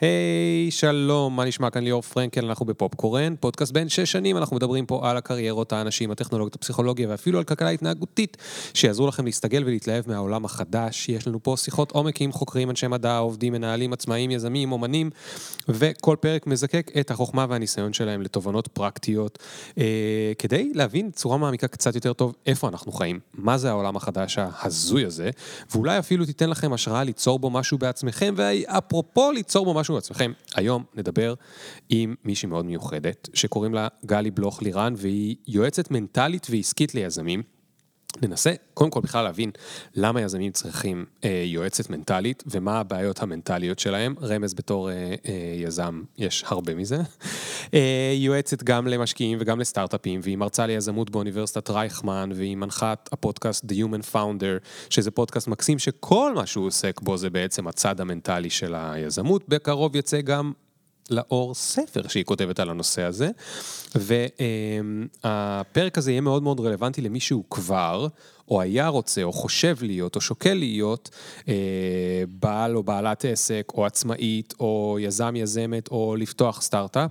היי, hey, שלום, מה נשמע כאן? ליאור פרנקל, אנחנו בפופקורן, פודקאסט בין שש שנים, אנחנו מדברים פה על הקריירות, האנשים, הטכנולוגיות, הפסיכולוגיה ואפילו על כלכלה התנהגותית, שיעזרו לכם להסתגל ולהתלהב מהעולם החדש. יש לנו פה שיחות עומק עם חוקרים, אנשי מדע, עובדים, מנהלים, עצמאים, יזמים, אומנים, וכל פרק מזקק את החוכמה והניסיון שלהם לתובנות פרקטיות, אה, כדי להבין בצורה מעמיקה קצת יותר טוב איפה אנחנו חיים, מה זה העולם החדש ההזוי הזה, ואולי אפילו תיתן לכם השראה ליצור בו משהו בעצמכם, ואפרופו ליצור בו משהו משהו לעצמכם. היום נדבר עם מישהי מאוד מיוחדת, שקוראים לה גלי בלוך לירן, והיא יועצת מנטלית ועסקית ליזמים. ננסה קודם כל בכלל להבין למה יזמים צריכים אה, יועצת מנטלית ומה הבעיות המנטליות שלהם. רמז בתור אה, אה, יזם, יש הרבה מזה. אה, יועצת גם למשקיעים וגם לסטארט-אפים, והיא מרצה ליזמות באוניברסיטת רייכמן, והיא מנחת הפודקאסט The Human Founder, שזה פודקאסט מקסים שכל מה שהוא עוסק בו זה בעצם הצד המנטלי של היזמות. בקרוב יצא גם לאור ספר שהיא כותבת על הנושא הזה, והפרק הזה יהיה מאוד מאוד רלוונטי למי שהוא כבר, או היה רוצה, או חושב להיות, או שוקל להיות אה, בעל או בעלת עסק, או עצמאית, או יזם יזמת, או לפתוח סטארט-אפ.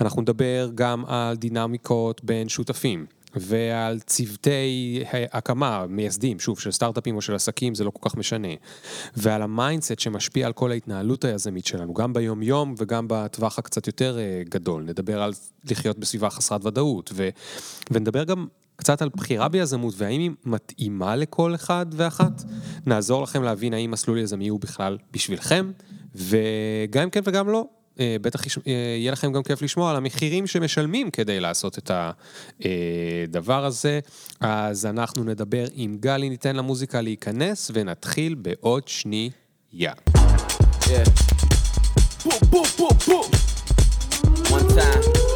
אנחנו נדבר גם על דינמיקות בין שותפים. ועל צוותי הקמה, מייסדים, שוב, של סטארט-אפים או של עסקים, זה לא כל כך משנה. ועל ה mindset שמשפיע על כל ההתנהלות היזמית שלנו, גם ביום-יום וגם בטווח הקצת יותר אה, גדול. נדבר על לחיות בסביבה חסרת ודאות, ו... ונדבר גם קצת על בחירה ביזמות והאם היא מתאימה לכל אחד ואחת. נעזור לכם להבין האם מסלול יזמי הוא בכלל בשבילכם, וגם כן וגם לא. אה, בטח אה, יהיה לכם גם כיף לשמוע על המחירים שמשלמים כדי לעשות את הדבר הזה. אז אנחנו נדבר עם גלי, ניתן למוזיקה להיכנס ונתחיל בעוד שנייה. Yeah. Boom, boom, boom, boom. One time.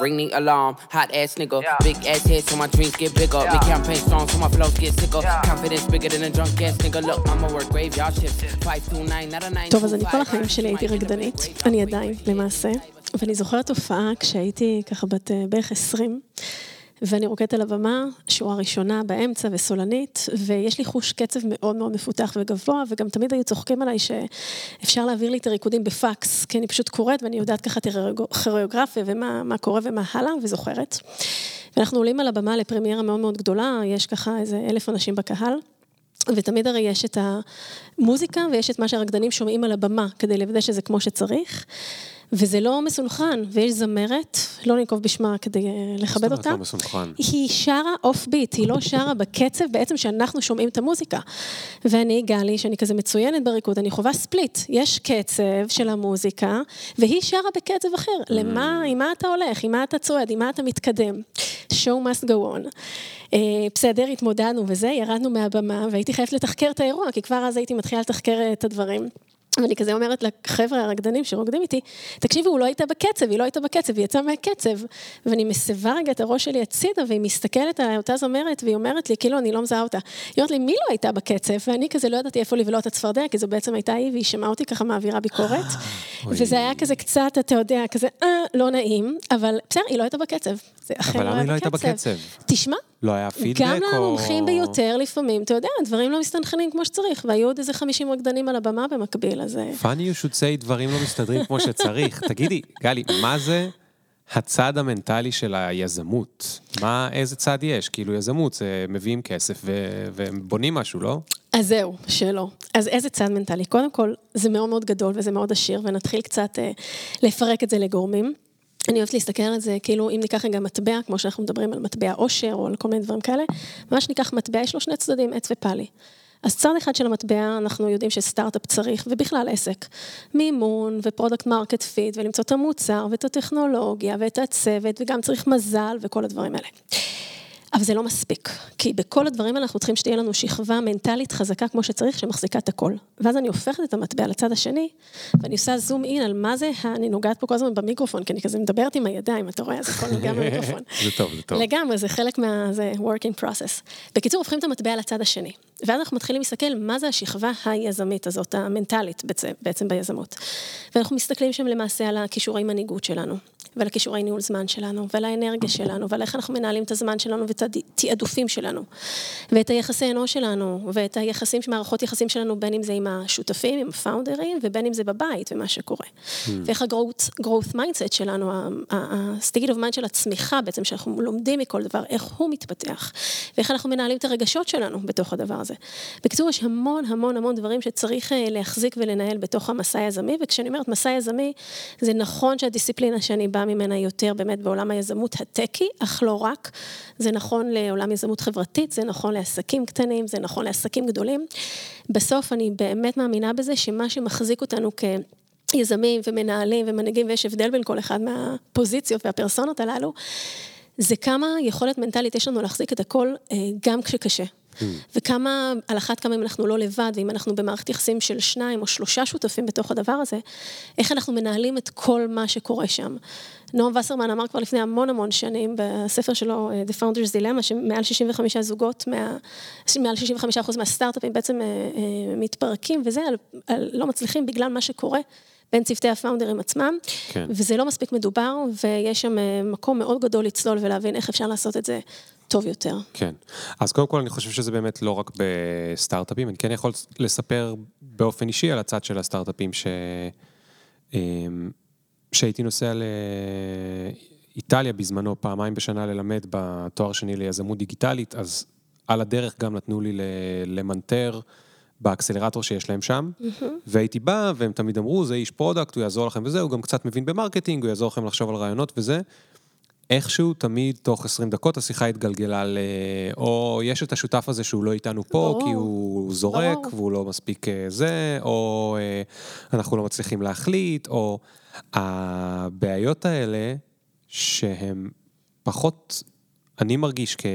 Ring the alarm. Hot ass nigga, yeah. big ass head so my dreams get bigger. Yeah. Make campaign songs so my flows get sicker. Yeah. Confidence bigger than a drunk ass nigga. Look, I'ma work graveyard shift. 529, not a 9. טוב, אז אני כל החיים שלי הייתי רקדנית. אני עדיין, למעשה. ואני זוכרת תופעה כשהייתי ככה בת בערך 20. ואני רוקדת על הבמה, שורה ראשונה באמצע וסולנית, ויש לי חוש קצב מאוד מאוד מפותח וגבוה, וגם תמיד היו צוחקים עליי שאפשר להעביר לי את הריקודים בפקס, כי אני פשוט קוראת ואני יודעת ככה את הכוריאוגרפיה ומה קורה ומה הלאה, וזוכרת. ואנחנו עולים על הבמה לפרמיירה מאוד מאוד גדולה, יש ככה איזה אלף אנשים בקהל. ותמיד הרי יש את המוזיקה ויש את מה שהרקדנים שומעים על הבמה, כדי לוודא שזה כמו שצריך. וזה לא מסונכרן, ויש זמרת, לא ננקוב בשמה כדי אה, לכבד אותה. לא? היא שרה אוף ביט, היא לא שרה בקצב בעצם שאנחנו שומעים את המוזיקה. ואני, גלי, שאני כזה מצוינת בריקוד, אני חווה ספליט. יש קצב של המוזיקה, והיא שרה בקצב אחר. Mm. למה, עם מה אתה הולך, עם מה אתה צועד, עם מה אתה מתקדם. show must go on. Uh, בסדר, התמודדנו וזה, ירדנו מהבמה, והייתי חייבת לתחקר את האירוע, כי כבר אז הייתי מתחילה לתחקר את הדברים. ואני כזה אומרת לחבר'ה הרקדנים שרוקדים איתי, תקשיבו, הוא לא הייתה בקצב, היא לא הייתה בקצב, היא יצאה מהקצב. ואני מסבה רגע את הראש שלי הצידה, והיא מסתכלת על אותה זמרת, והיא אומרת לי, כאילו, אני לא מזהה אותה. היא אומרת לי, מי לא הייתה בקצב? ואני כזה לא ידעתי איפה לבלוע את הצפרדע, כי זו בעצם הייתה היא, והיא שמעה אותי ככה מעבירה ביקורת. אה, וזה היה כזה קצת, אתה יודע, כזה, אה, לא נעים, אבל בסדר, היא לא הייתה בקצב. זה אכן לא היה בקצב. אבל למה היא לא הייתה בקצב? תשמע, לא היה פידבק או... גם למומחים ביותר לפעמים, אתה יודע, דברים לא מסתנכרנים כמו שצריך, והיו עוד איזה 50 רקדנים על הבמה במקביל, אז... אה, funny you should say דברים לא מסתדרים כמו שצריך. תגידי, גלי, מה זה הצד המנטלי של היזמות? מה, איזה צד יש? כאילו יזמות, זה מביאים כסף ובונים משהו, לא? אז זהו, שלא. אז איזה צד מנטלי? קודם כל, זה מאוד מאוד גדול וזה מאוד עשיר, ונתחיל קצת אה, לפרק את זה לגורמים. אני אוהבת להסתכל על זה, כאילו, אם ניקח רגע מטבע, כמו שאנחנו מדברים על מטבע עושר, או על כל מיני דברים כאלה, ממש ניקח מטבע, יש לו שני צדדים, עץ ופאלי. אז צד אחד של המטבע, אנחנו יודעים שסטארט-אפ צריך, ובכלל עסק, מימון ו product market fit, ולמצוא את המוצר ואת הטכנולוגיה ואת הצוות, וגם צריך מזל וכל הדברים האלה. אבל זה לא מספיק, כי בכל הדברים האלה אנחנו צריכים שתהיה לנו שכבה מנטלית חזקה כמו שצריך, שמחזיקה את הכל. ואז אני הופכת את המטבע לצד השני, ואני עושה zoom in על מה זה, אני נוגעת פה כל הזמן במיקרופון, כי אני כזה מדברת עם הידיים, אתה רואה? אז הכל נוגע במיקרופון. זה טוב, זה טוב. לגמרי, זה חלק מה... זה working process. בקיצור, הופכים את המטבע לצד השני. ואז אנחנו מתחילים להסתכל מה זה השכבה היזמית הזאת, המנטלית בעצם ביזמות. ואנחנו מסתכלים שם למעשה על הכישורי מנהיגות שלנו, ועל הכישורי ניהול זמן שלנו, ועל האנרגיה שלנו, ועל איך אנחנו מנהלים את הזמן שלנו ואת את התעדופים שלנו, ואת היחסי אנוש שלנו, ואת היחסים, מערכות יחסים שלנו, בין אם זה עם השותפים, עם הפאונדרים, ובין אם זה בבית ומה שקורה. Mm. ואיך ה-growth, growth mindset שלנו, ה-state of mind של הצמיחה בעצם, שאנחנו לומדים מכל דבר, איך הוא מתפתח, ואיך אנחנו מנהלים את הרגשות שלנו בתוך הדבר הזה. בקיצור, יש המון המון המון דברים שצריך אה, להחזיק ולנהל בתוך המסע היזמי, וכשאני אומרת מסע יזמי, זה נכון שהדיסציפלינה שאני באה ממנה יותר באמת בעולם היזמות הטקי, אך לא רק. זה נכון לעולם יזמות חברתית, זה נכון לעסקים קטנים, זה נכון לעסקים גדולים. בסוף אני באמת מאמינה בזה שמה שמחזיק אותנו כ... יזמים ומנהלים ומנהיגים, ויש הבדל בין כל אחד מהפוזיציות והפרסונות הללו, זה כמה יכולת מנטלית יש לנו להחזיק את הכל אה, גם כשקשה. Mm. וכמה, על אחת כמה אם אנחנו לא לבד, ואם אנחנו במערכת יחסים של שניים או שלושה שותפים בתוך הדבר הזה, איך אנחנו מנהלים את כל מה שקורה שם. נועם וסרמן אמר כבר לפני המון המון שנים בספר שלו, אה, The Founder's Dilemma, שמעל 65 זוגות, מה, מעל 65 אחוז מהסטארט-אפים בעצם אה, אה, מתפרקים, וזה על, על, לא מצליחים בגלל מה שקורה. בין צוותי הפאונדרים עצמם, כן. וזה לא מספיק מדובר, ויש שם מקום מאוד גדול לצלול ולהבין איך אפשר לעשות את זה טוב יותר. כן. אז קודם כל אני חושב שזה באמת לא רק בסטארט-אפים, אני כן יכול לספר באופן אישי על הצד של הסטארט-אפים ש... אמ, שהייתי נוסע לאיטליה בזמנו פעמיים בשנה ללמד בתואר שני ליזמות דיגיטלית, אז על הדרך גם נתנו לי למנטר ב accelerator שיש להם שם, mm-hmm. והייתי בא, והם תמיד אמרו, זה איש product, הוא יעזור לכם וזה, הוא גם קצת מבין ב marketing, הוא יעזור לכם לחשוב על רעיונות וזה. איכשהו תמיד תוך 20 דקות השיחה התגלגלה ל... או יש את השותף הזה שהוא לא איתנו פה, ברור, כי הוא זורק ברור. והוא לא מספיק אה, זה, או אה, אנחנו לא מצליחים להחליט, או הבעיות האלה שהן פחות, אני מרגיש כ...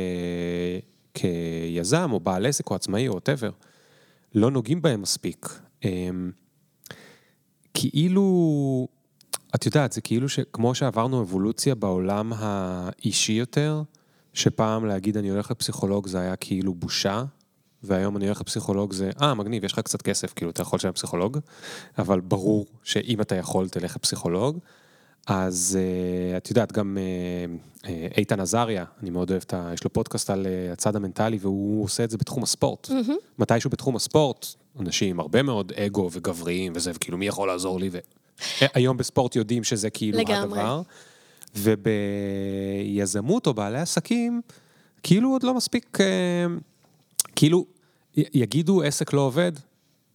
כיזם או בעל עסק או עצמאי או וואטאבר, לא נוגעים בהם מספיק. אמ, כאילו... את יודעת, זה כאילו שכמו שעברנו אבולוציה בעולם האישי יותר, שפעם להגיד אני הולך לפסיכולוג זה היה כאילו בושה, והיום אני הולך לפסיכולוג זה, אה, מגניב, יש לך קצת כסף, כאילו, אתה יכול לשלם פסיכולוג, אבל ברור שאם אתה יכול, תלך לפסיכולוג. אז uh, את יודעת, גם uh, uh, איתן עזריה, אני מאוד אוהב את ה... יש לו פודקאסט על uh, הצד המנטלי, והוא עושה את זה בתחום הספורט. Mm-hmm. מתישהו בתחום הספורט, אנשים עם הרבה מאוד אגו וגבריים וזה, וכאילו, מי יכול לעזור לי? ו... היום בספורט יודעים שזה כאילו לגמרי. הדבר. וביזמות או בעלי עסקים, כאילו עוד לא מספיק, אה, כאילו, יגידו עסק לא עובד,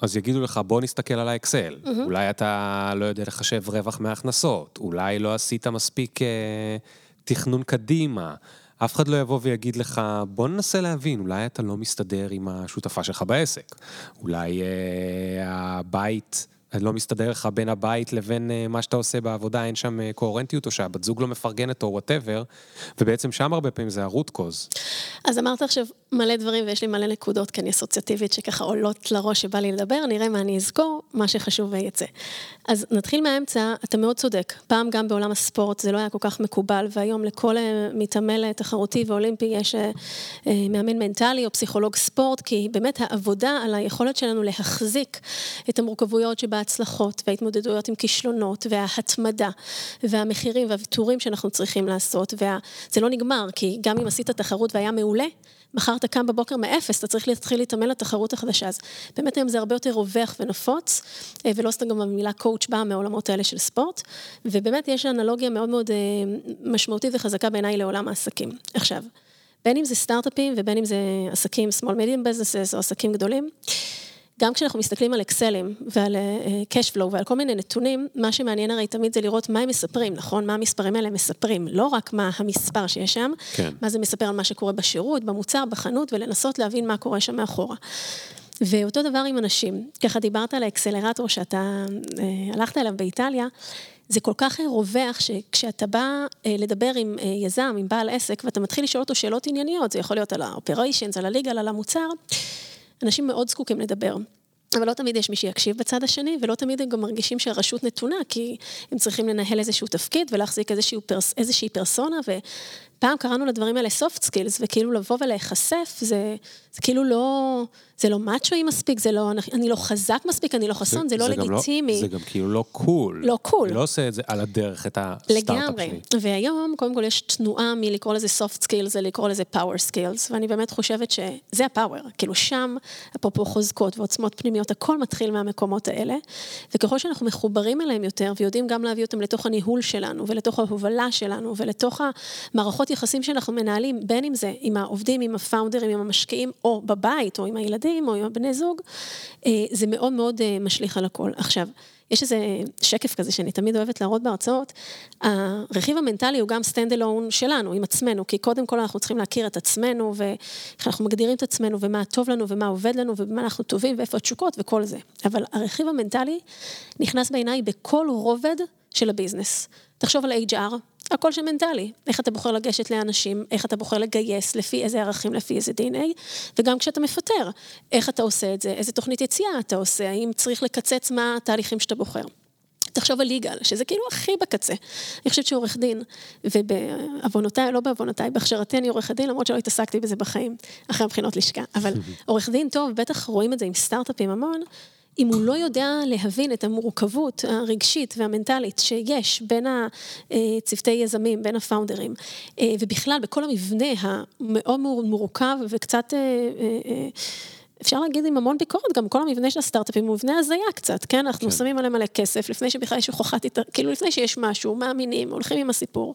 אז יגידו לך, בוא נסתכל על האקסל. Mm-hmm. אולי אתה לא יודע לחשב רווח מהכנסות, אולי לא עשית מספיק אה, תכנון קדימה. אף אחד לא יבוא ויגיד לך, בוא ננסה להבין, אולי אתה לא מסתדר עם השותפה שלך בעסק. אולי אה, הבית... לא מסתדר לך בין הבית לבין אה, מה שאתה עושה בעבודה, אין שם אה, קוהרנטיות, או שהבת זוג לא מפרגנת או whatever, ובעצם שם הרבה פעמים זה הרוט קוז. אז אמרת עכשיו מלא דברים ויש לי מלא נקודות, כי אני אסוציאטיבית שככה עולות לראש שבא לי לדבר, נראה מה אני אזכור, מה שחשוב ויצא. אז נתחיל מהאמצע, אתה מאוד צודק. פעם גם בעולם הספורט זה לא היה כל כך מקובל, והיום לכל אה, מתעמל תחרותי ואולימפי יש מאמן מנטלי או פסיכולוג ספורט, כי באמת העבודה על היכולת שלנו להחזיק את המורכבויות שבה ההצלחות וההתמודדויות עם כישלונות וההתמדה והמחירים והוויתורים שאנחנו צריכים לעשות, וזה לא נגמר, כי גם אם עשית תחרות והיה מעולה, מחר אתה קם בבוקר מאפס, אתה צריך להתחיל להתאמן לתחרות החדשה. אז באמת היום זה הרבה יותר רווח ונפוץ, אה, ולא סתם גם המילה קואוץ' באה מהעולמות האלה של ספורט, ובאמת יש אנלוגיה מאוד מאוד אה, משמעותית וחזקה בעיניי לעולם העסקים. עכשיו, בין אם זה סטארט-אפים ובין אם זה עסקים small medium businesses או עסקים גדולים, גם כשאנחנו מסתכלים על אקסלים ועל uh, cash flow ועל כל מיני נתונים, מה שמעניין הרי תמיד זה לראות מה הם מספרים, נכון? מה המספרים האלה מספרים, לא רק מה המספר שיש שם, כן. מה זה מספר על מה שקורה בשירות, במוצר, בחנות, ולנסות להבין מה קורה שם מאחורה. ואותו דבר עם אנשים, ככה דיברת על האקסלרטור שאתה uh, הלכת אליו באיטליה, זה כל כך רווח שכשאתה בא uh, לדבר עם uh, יזם, עם בעל עסק, ואתה מתחיל לשאול אותו שאלות ענייניות, זה יכול להיות על ה-operations, על הליגל, על המוצר, אנשים מאוד זקוקים לדבר. אבל לא תמיד יש מי שיקשיב בצד השני, ולא תמיד הם גם מרגישים שהרשות נתונה, כי הם צריכים לנהל איזשהו תפקיד ולהחזיק איזשהו פרס, איזושהי פרסונה, פעם קראנו לדברים האלה soft skills, וכאילו לבוא ולהיחשף, זה, זה כאילו לא, זה לא מאצ'ואי מספיק, זה לא, אני לא חזק מספיק, אני לא חסון, זה, זה לא זה לגיטימי. לא, זה גם כאילו לא cool. לא cool. אני לא עושה את זה על הדרך, את הסטארט-אפ לגמרי. שלי. והיום, קודם כל, יש תנועה מלקרוא לזה soft skills, לקרוא לזה power skills, ואני באמת חושבת שזה ה-power. כאילו שם, אפרופו חוזקות ועוצמות פנימיות, הכל מתחיל מהמקומות האלה, וככל שאנחנו מחוברים אליהם יותר, ויודעים גם להביא אותם לתוך הניהול שלנו, ולתוך ההובלה שלנו, ולתוך המערכות יחסים שאנחנו מנהלים, בין אם זה עם העובדים, עם הפאונדרים, עם המשקיעים, או בבית, או עם הילדים, או עם הבני זוג, אה, זה מאוד מאוד אה, משליך על הכל. עכשיו, יש איזה שקף כזה שאני תמיד אוהבת להראות בהרצאות, הרכיב המנטלי הוא גם stand alone שלנו, עם עצמנו, כי קודם כל אנחנו צריכים להכיר את עצמנו, ואיך אנחנו מגדירים את עצמנו, ומה טוב לנו, ומה עובד לנו, ובמה אנחנו טובים, ואיפה התשוקות, וכל זה. אבל הרכיב המנטלי נכנס בעיניי בכל רובד של הביזנס. תחשוב על HR, הכל שם מנטלי. איך אתה בוחר לגשת לאנשים, איך אתה בוחר לגייס, לפי איזה ערכים, לפי איזה DNA, וגם כשאתה מפטר, איך אתה עושה את זה, איזה תוכנית יציאה אתה עושה, האם צריך לקצץ מה התהליכים שאתה בוחר. תחשוב על ליגל, שזה כאילו הכי בקצה. אני חושבת שעורך דין, ובעוונותיי, לא בעוונותיי, בהכשרתי אני עורכת דין, למרות שלא התעסקתי בזה בחיים, אחרי הבחינות לשכה, אבל עורך דין טוב, בטח רואים את זה עם סטארט-אפים המון, אם הוא לא יודע להבין את המורכבות הרגשית והמנטלית שיש בין הצוותי יזמים, בין הפאונדרים, אה, ובכלל בכל המבנה המאוד מורכב וקצת... אה, אה, אפשר להגיד עם המון ביקורת, גם כל המבנה של הסטארט-אפים הוא מבנה הזיה קצת, כן? אנחנו כן. שמים עליהם מלא כסף, לפני שבכלל יש הוכחת, כאילו לפני שיש משהו, מאמינים, הולכים עם הסיפור.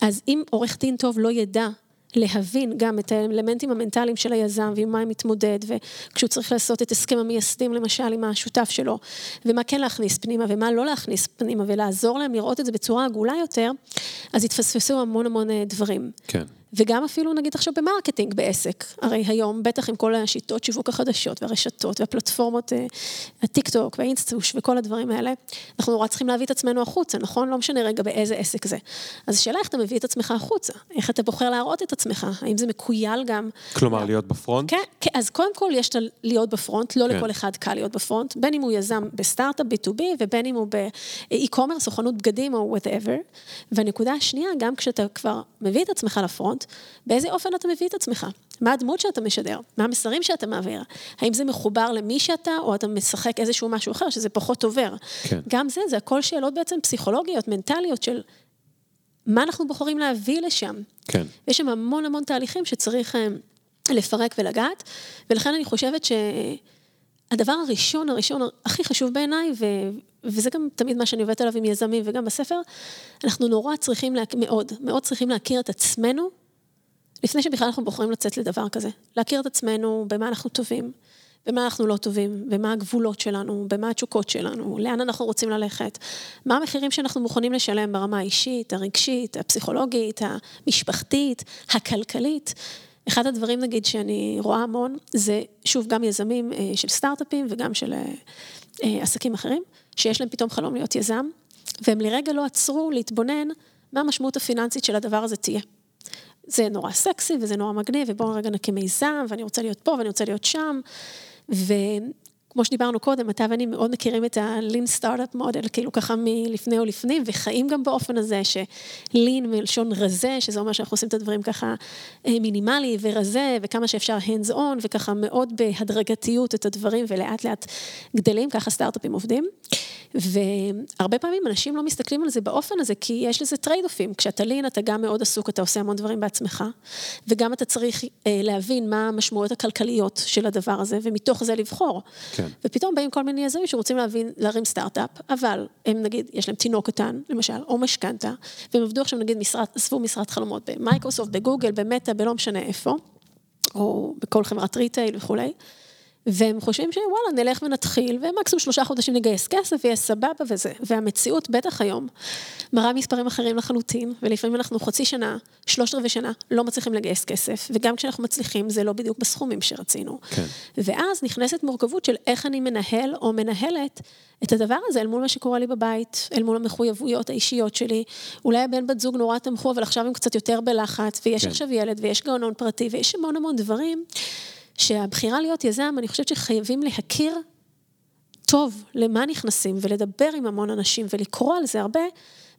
אז אם עורך דין טוב לא ידע להבין גם את האלמנטים המנטליים של היזם ועם מה הם מתמודד, וכשהוא צריך לעשות את הסכם המייסדים למשל עם השותף שלו, ומה כן להכניס פנימה ומה לא להכניס פנימה, ולעזור להם לראות את זה בצורה עגולה יותר, אז יתפספסו המון המון אה, דברים. כן. וגם אפילו נגיד עכשיו ב marketing בעסק, הרי היום בטח עם כל השיטות שיווק החדשות והרשתות והפלטפורמות, אה, הטיק טוק והאינסטוש וכל הדברים האלה, אנחנו נורא צריכים להביא את עצמנו החוצה, נכון? לא משנה רגע באיזה עסק זה. אז השאלה איך אתה מביא את עצמך החוצה, איך אתה בוחר להראות את עצמך, האם זה מכויל גם... כלומר, להיות ב front? כן, כן אז קודם כל יש להיות ב front, לא כן. לכל אחד קל להיות ב front, בין אם הוא יזם בסטארט-אפ B2B ובין אם הוא ב e-commerce או חנות בגדים או whatever. והנקודה השנייה, גם כשאתה כבר מביא את עצמך ל front, באיזה אופן אתה מביא את עצמך? מה הדמות שאתה משדר? מה המסרים שאתה מעביר? האם זה מחובר למי שאתה, או אתה משחק איזשהו משהו אחר, שזה פחות עובר? כן. גם זה, זה הכל שאלות בעצם פסיכולוגיות, מנטליות של מה אנחנו בוחרים להביא לשם. כן. יש שם המון המון תהליכים שצריך אה, לפרק ולגעת, ולכן אני חושבת שהדבר הראשון, הראשון הכי חשוב בעיניי, ו... וזה גם תמיד מה שאני עובדת עליו עם יזמים וגם בספר, אנחנו נורא צריכים, לה... מאוד, מאוד צריכים להכיר את עצמנו לפני שבכלל אנחנו בוחרים לצאת לדבר כזה. להכיר את עצמנו, במה אנחנו טובים, במה אנחנו לא טובים, ומה הגבולות שלנו, במה התשוקות שלנו, לאן אנחנו רוצים ללכת, מה המחירים שאנחנו מוכנים לשלם ברמה האישית, הרגשית, הפסיכולוגית, המשפחתית, הכלכלית. אחד הדברים, נגיד, שאני רואה המון, זה, שוב, גם יזמים אה, של סטארט-אפים וגם של אה, אה, עסקים אחרים, שיש להם פתאום חלום להיות יזם, והם לרגע לא עצרו להתבונן מה המשמעות הפיננסית של הדבר הזה תהיה. זה נורא סקסי וזה נורא מגניב, ובואו רגע נקים מיזם, ואני רוצה להיות פה ואני רוצה להיות שם. וכמו שדיברנו קודם, אתה ואני מאוד מכירים את ה-lean startup model, כאילו ככה מלפני או לפני, וחיים גם באופן הזה, ש-lean מלשון רזה, שזה אומר שאנחנו עושים את הדברים ככה אה, מינימלי ורזה, וכמה שאפשר hands on, וככה מאוד בהדרגתיות את הדברים, ולאט לאט גדלים, ככה סטארט-אפים עובדים. והרבה פעמים אנשים לא מסתכלים על זה באופן הזה, כי יש לזה trade-off־ים. כשאתה lean, אתה גם מאוד עסוק, אתה עושה המון דברים בעצמך, וגם אתה צריך אה, להבין מה המשמעויות הכלכליות של הדבר הזה, ומתוך זה לבחור. כן. ופתאום באים כל מיני יזמים שרוצים להבין, להרים סטארט-אפ, אבל הם נגיד, יש להם תינוק קטן, למשל, או משכנתא, והם עבדו עכשיו נגיד משרד, עזבו משרד חלומות במייקרוסופט, בגוגל, במטא, בלא משנה איפה, או בכל חברת retail וכולי. והם חושבים שוואלה, נלך ונתחיל, ומקסימום שלושה חודשים נגייס כסף ויהיה סבבה וזה. והמציאות, בטח היום, מראה מספרים אחרים לחלוטין, ולפעמים אנחנו חצי שנה, שלושת רבעי שנה, לא מצליחים לגייס כסף, וגם כשאנחנו מצליחים, זה לא בדיוק בסכומים שרצינו. כן. ואז נכנסת מורכבות של איך אני מנהל או מנהלת את הדבר הזה אל מול מה שקורה לי בבית, אל מול המחויבויות האישיות שלי. אולי הבן בת זוג נורא תמכו, אבל עכשיו הם קצת יותר בלחץ, ויש כן. עכשיו ילד, ויש גאונון פרטי, ויש המון המון דברים. שהבחירה להיות יזם, אני חושבת שחייבים להכיר טוב למה נכנסים ולדבר עם המון אנשים ולקרוא על זה הרבה,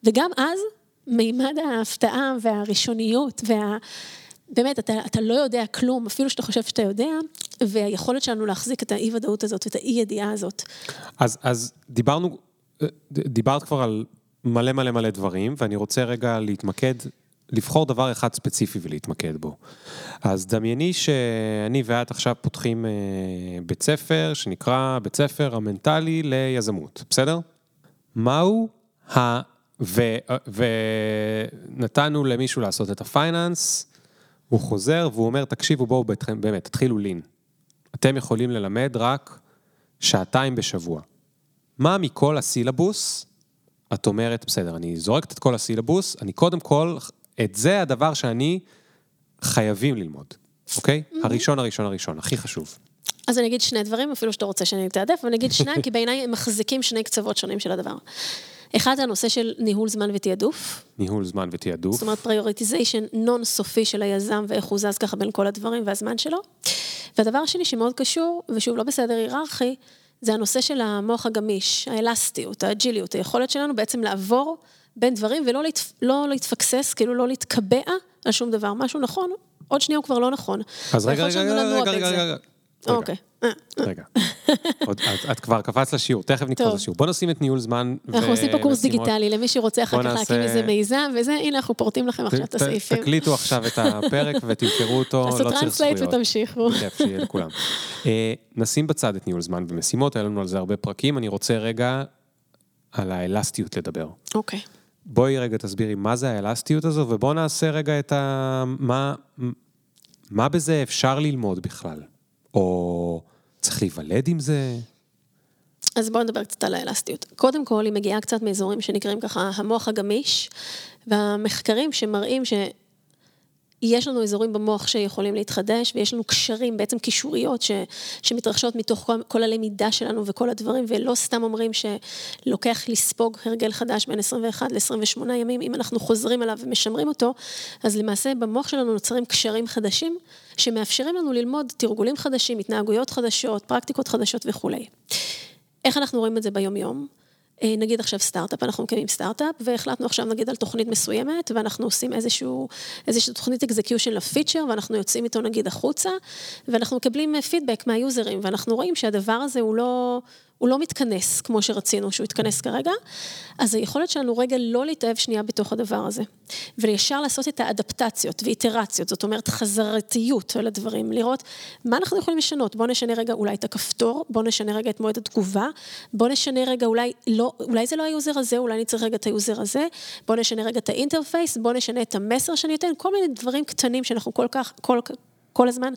וגם אז מימד ההפתעה והראשוניות וה... באמת, אתה, אתה לא יודע כלום, אפילו שאתה חושב שאתה יודע, והיכולת שלנו להחזיק את האי-ודאות הזאת ואת האי-ידיעה הזאת. אז, אז דיברנו, דיברת כבר על מלא מלא מלא דברים, ואני רוצה רגע להתמקד, לבחור דבר אחד ספציפי ולהתמקד בו. אז דמייני שאני ואת עכשיו פותחים אה, בית ספר שנקרא בית ספר המנטלי ליזמות, בסדר? מהו ה... ו... ונתנו למישהו לעשות את הפייננס, הוא חוזר והוא אומר, תקשיבו, בואו באמת, תתחילו לין. אתם יכולים ללמד רק שעתיים בשבוע. מה מכל הסילבוס את אומרת, בסדר, אני זורקת את כל הסילבוס, אני קודם כל, את זה הדבר שאני חייבים ללמוד, אוקיי? Mm-hmm. הראשון, הראשון, הראשון, הכי חשוב. אז אני אגיד שני דברים, אפילו שאתה רוצה שאני אתעדף, אבל אני אגיד שניים, כי בעיניי הם מחזיקים שני קצוות שונים של הדבר. אחד זה הנושא של ניהול זמן ותעדוף. ניהול זמן ותעדוף. זאת אומרת, prioritization נון סופי של היזם ואיך הוא זז ככה בין כל הדברים והזמן שלו. והדבר השני שמאוד קשור, ושוב, לא בסדר היררכי, זה הנושא של המוח הגמיש, האלסטיות, ה-agility־ות, היכולת שלנו בעצם לעבור בין דברים ולא להת, לא להתפקסס, כאילו לא להתקבע על שום דבר. משהו נכון, עוד שנייה הוא כבר לא נכון. אז רגע, רגע, רגע, רגע, רגע. אוקיי. רגע, את כבר קפצת לשיעור, תכף נקפוץ לשיעור. בוא נשים את ניהול זמן אנחנו עושים פה קורס דיגיטלי, למי שרוצה אחר כך להקים איזה מיזם, וזה, הנה אנחנו פורטים לכם עכשיו את הסעיפים. תקליטו עכשיו את הפרק ותמכרו אותו, לא צריך זכויות. תעשו translate ותמשיכו. כיף שיהיה לכולם. אה, נשים בצד את ניהול זמן ומשימות, היה לנו על זה הרבה פרקים, אני רוצה רגע על האלסטיות לדבר. אוקיי. בואי רגע תסבירי מה זה האלסטיות הזו, ובואו נעשה רגע את ה... מה בזה אפשר ללמוד בכלל? או צריך להיוולד עם זה? אז בואו נדבר קצת על האלסטיות. קודם כל, היא מגיעה קצת מאזורים שנקראים ככה המוח הגמיש, והמחקרים שמראים ש... יש לנו אזורים במוח שיכולים להתחדש, ויש לנו קשרים, בעצם קישוריות, ש, שמתרחשות מתוך כל, כל הלמידה שלנו וכל הדברים, ולא סתם אומרים שלוקח לספוג הרגל חדש בין 21 ל-28 ימים, אם אנחנו חוזרים אליו ומשמרים אותו, אז למעשה במוח שלנו נוצרים קשרים חדשים, שמאפשרים לנו ללמוד תרגולים חדשים, התנהגויות חדשות, פרקטיקות חדשות וכולי. איך אנחנו רואים את זה ביום-יום? אה, נגיד עכשיו סטארט-אפ, אנחנו מקיימים סטארט-אפ, והחלטנו עכשיו נגיד על תוכנית מסוימת, ואנחנו עושים איזשהו, איזושהי תוכנית execution ל-feature, ואנחנו יוצאים איתו נגיד החוצה, ואנחנו מקבלים פידבק מה-user־ים, ואנחנו רואים שהדבר הזה הוא לא, הוא לא מתכנס כמו שרצינו שהוא יתכנס כרגע, אז היכולת שלנו רגע לא להתאהב שנייה בתוך הדבר הזה, וישר לעשות את האדפטציות ואיטרציות, זאת אומרת חזרתיות על הדברים, לראות מה אנחנו יכולים לשנות, בואו נשנה רגע אולי את הכפתור, בואו נשנה רגע את מועד התגובה, בואו נשנה רגע אולי, לא, אולי זה לא ה-user הזה, אולי אני צריך רגע את ה-user הזה, בואו נשנה רגע את ה-interface, בואו נשנה את המסר שאני אתן, כל מיני דברים קטנים שאנחנו כל כך, כל, כל הזמן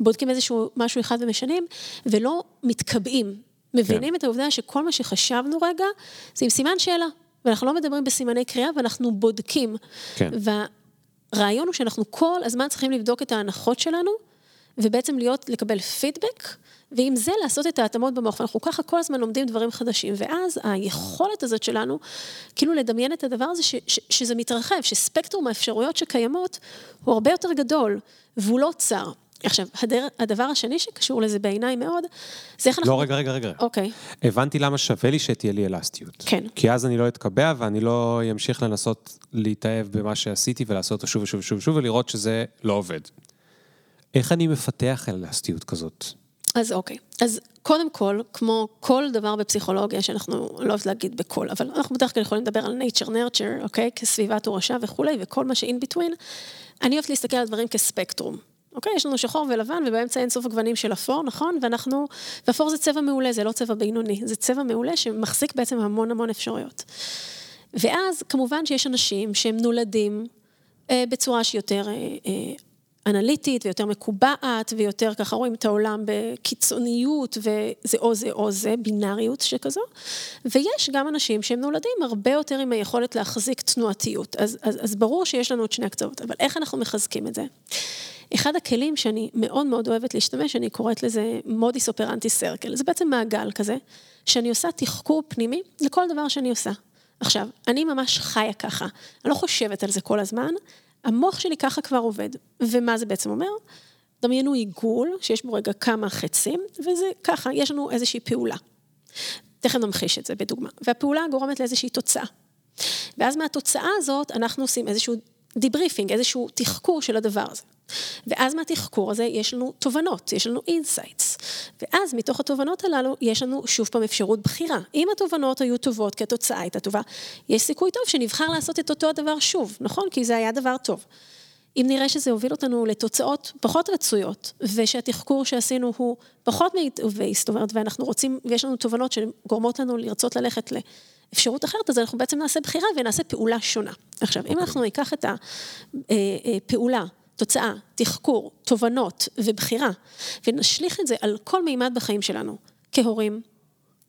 בודקים איזשהו משהו אחד ומשנים, ולא מתקבעים. מבינים כן. את העובדה שכל מה שחשבנו רגע, זה עם סימן שאלה. ואנחנו לא מדברים בסימני קריאה, ואנחנו בודקים. כן. והרעיון הוא שאנחנו כל הזמן צריכים לבדוק את ההנחות שלנו, ובעצם להיות, לקבל פידבק, ועם זה לעשות את ההתאמות במוח. ואנחנו ככה כל הזמן לומדים דברים חדשים, ואז היכולת הזאת שלנו, כאילו לדמיין את הדבר הזה, ש, ש, שזה מתרחב, שספקטרום האפשרויות שקיימות הוא הרבה יותר גדול, והוא לא צר. עכשיו, הדר, הדבר השני שקשור לזה בעיניי מאוד, זה איך אנחנו... לא, רגע, רגע, רגע. אוקיי. הבנתי למה שווה לי שתהיה לי אלסטיות. כן. כי אז אני לא אתקבע ואני לא אמשיך לנסות להתאהב במה שעשיתי ולעשות אותו שוב ושוב ושוב ושוב ולראות שזה לא עובד. איך אני מפתח אלסטיות כזאת? אז אוקיי. אז קודם כל, כמו כל דבר בפסיכולוגיה, שאנחנו לא אוהבת להגיד בכל, אבל אנחנו בדרך כלל יכולים לדבר על nature nurture, אוקיי? כסביבת הורשה וכולי, וכל מה ש-in between, אני אוהבת להסתכל על דברים כספקטרום. אוקיי? יש לנו שחור ולבן, ובאמצע אין סוף הגוונים של אפור, נכון? ואנחנו, ואפור זה צבע מעולה, זה לא צבע בינוני, זה צבע מעולה שמחזיק בעצם המון המון אפשרויות. ואז, כמובן שיש אנשים שהם נולדים אה, בצורה שהיא יותר אה, אה, אנליטית ויותר מקובעת, ויותר ככה רואים את העולם בקיצוניות, וזה או זה או זה, בינאריות שכזו. ויש גם אנשים שהם נולדים הרבה יותר עם היכולת להחזיק תנועתיות. אז, אז, אז ברור שיש לנו את שני הקצוות, אבל איך אנחנו מחזקים את זה? אחד הכלים שאני מאוד מאוד אוהבת להשתמש, אני קוראת לזה מודיס אופרנטי סרקל. זה בעצם מעגל כזה, שאני עושה תחקור פנימי לכל דבר שאני עושה. עכשיו, אני ממש חיה ככה, אני לא חושבת על זה כל הזמן, המוח שלי ככה כבר עובד. ומה זה בעצם אומר? דמיינו עיגול, שיש בו רגע כמה חצים, וזה ככה, יש לנו איזושהי פעולה. תכף נמחיש את זה בדוגמה. והפעולה גורמת לאיזושהי תוצאה. ואז מהתוצאה הזאת אנחנו עושים איזשהו debriefing, איזשהו תחקור של הדבר הזה. ואז מהתחקור הזה יש לנו תובנות, יש לנו insights. ואז מתוך התובנות הללו יש לנו שוב פעם אפשרות בחירה. אם התובנות היו טובות כי התוצאה הייתה טובה, יש סיכוי טוב שנבחר לעשות את אותו הדבר שוב, נכון? כי זה היה דבר טוב. אם נראה שזה הוביל אותנו לתוצאות פחות רצויות, ושהתחקור שעשינו הוא פחות מ-based, זאת אומרת, ואנחנו רוצים, ויש לנו תובנות שגורמות לנו לרצות ללכת לאפשרות אחרת, אז אנחנו בעצם נעשה בחירה ונעשה פעולה שונה. עכשיו, okay. אם אוקיי. אנחנו ניקח את הפעולה, תוצאה, תחקור, תובנות ובחירה, ונשליך את זה על כל מימד בחיים שלנו, כהורים,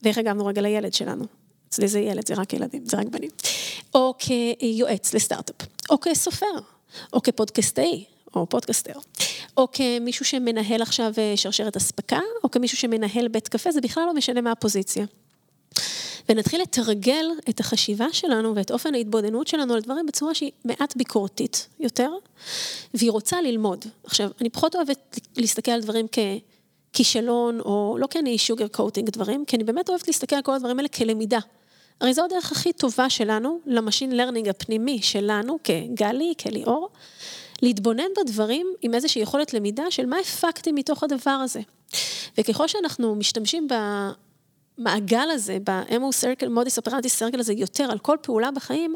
ואיך הגבנו רגע לילד שלנו. אצלי זה ילד, זה רק ילדים, זה רק בנים. או כיועץ לסטארט-אפ, או כסופר. או כפודקאסטאי, או פודקאסטר, או כמישהו שמנהל עכשיו אה, שרשרת אספקה, או כמישהו שמנהל בית קפה, זה בכלל לא משנה מה הפוזיציה. ונתחיל לתרגל את החשיבה שלנו ואת אופן ההתבוננות שלנו על דברים בצורה שהיא מעט ביקורתית יותר, והיא רוצה ללמוד. עכשיו, אני פחות אוהבת להסתכל על דברים ככישלון, או לא כי אני sugar coating דברים, כי אני באמת אוהבת להסתכל על כל הדברים האלה כלמידה. הרי זו הדרך הכי טובה שלנו, ל-machine learning הפנימי שלנו, כגלי, כליאור, להתבונן בדברים עם איזושהי יכולת למידה של מה הפקתי מתוך הדבר הזה. וככל שאנחנו משתמשים במעגל הזה, ב-MO circle, modus operandi circle הזה יותר על כל פעולה בחיים,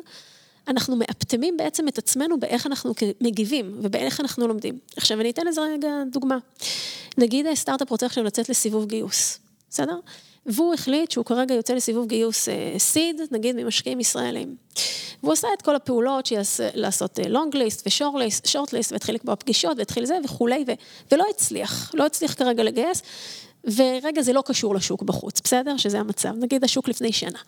אנחנו מאפטמים בעצם את עצמנו באיך אנחנו מגיבים ובאיך אנחנו לומדים. עכשיו, אני אתן לזה רגע דוגמה. נגיד סטארט-אפ רוצה עכשיו לצאת לסיבוב גיוס, בסדר? והוא החליט שהוא כרגע יוצא לסיבוב גיוס seed, אה, נגיד ממשקיעים ישראלים. והוא עשה את כל הפעולות שיעשה, לעשות long list ו-short list, והתחיל לקבוע פגישות, והתחיל זה וכולי, ו, ולא הצליח, לא הצליח כרגע לגייס, ורגע זה לא קשור לשוק בחוץ, בסדר? שזה המצב, נגיד השוק לפני שנה.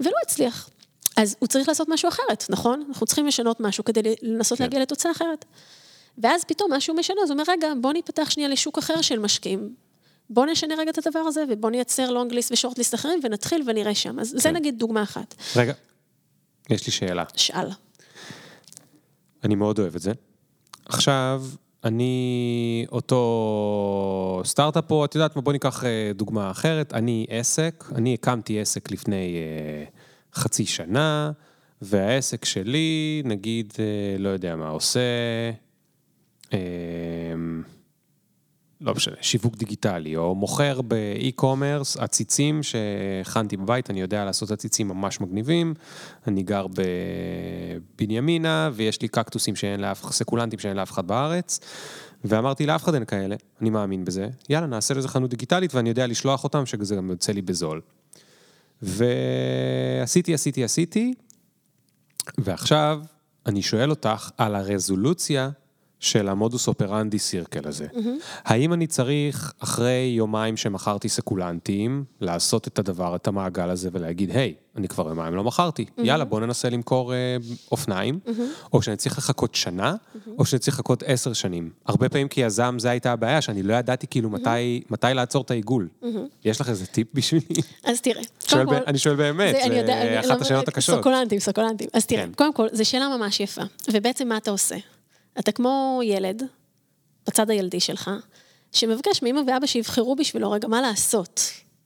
ולא הצליח. אז הוא צריך לעשות משהו אחרת, נכון? אנחנו צריכים לשנות משהו כדי לנסות כן. להגיע לתוצאה אחרת. ואז פתאום משהו משנה, אז הוא אומר, רגע, בוא ניפתח שנייה לשוק אחר של משקיעים. בוא נשנה רגע את הדבר הזה, ובוא נייצר לונג ליסט ושורט ליסט אחרים, ונתחיל ונראה שם. אז כן. זה נגיד דוגמה אחת. רגע, יש לי שאלה. שאל. אני מאוד אוהב את זה. עכשיו, אני אותו סטארט-אפ פה, את יודעת מה, בוא ניקח אה, דוגמה אחרת. אני עסק, אני הקמתי עסק לפני אה, חצי שנה, והעסק שלי, נגיד, אה, לא יודע מה, עושה... לא משנה, שיווק דיגיטלי, או מוכר באי-קומרס, עציצים שהכנתי בבית, אני יודע לעשות עציצים ממש מגניבים, אני גר בבנימינה, ויש לי קקטוסים שאין לאף, סקולנטים שאין לאף אחד בארץ, ואמרתי לאף אחד אין כאלה, אני מאמין בזה, יאללה, נעשה לזה חנות דיגיטלית, ואני יודע לשלוח אותם, שזה גם יוצא לי בזול. ועשיתי, עשיתי, עשיתי, ועכשיו אני שואל אותך על הרזולוציה של המודוס אופרנדי סירקל הזה. Mm-hmm. האם אני צריך, אחרי יומיים שמכרתי סקולנטים, לעשות את הדבר, את המעגל הזה, ולהגיד, היי, אני כבר יומיים לא מכרתי, mm-hmm. יאללה, בוא ננסה למכור אה, אופניים, mm-hmm. או שאני צריך לחכות שנה, mm-hmm. או שאני צריך לחכות עשר שנים. הרבה פעמים כיזם, זו הייתה הבעיה, שאני לא ידעתי כאילו mm-hmm. מתי, מתי לעצור את העיגול. Mm-hmm. יש לך איזה טיפ בשבילי? אז תראה, קודם כל... אני שואל באמת, זה, זה אחת השאלות הקשות. סקולנטים, סקולנטים. אז תראה, כן. קודם כל, זו שאלה ממש יפה, ובעצם מה אתה עושה? אתה כמו ילד, בצד הילדי שלך, שמבקש מאמא ואבא שיבחרו בשבילו רגע מה לעשות.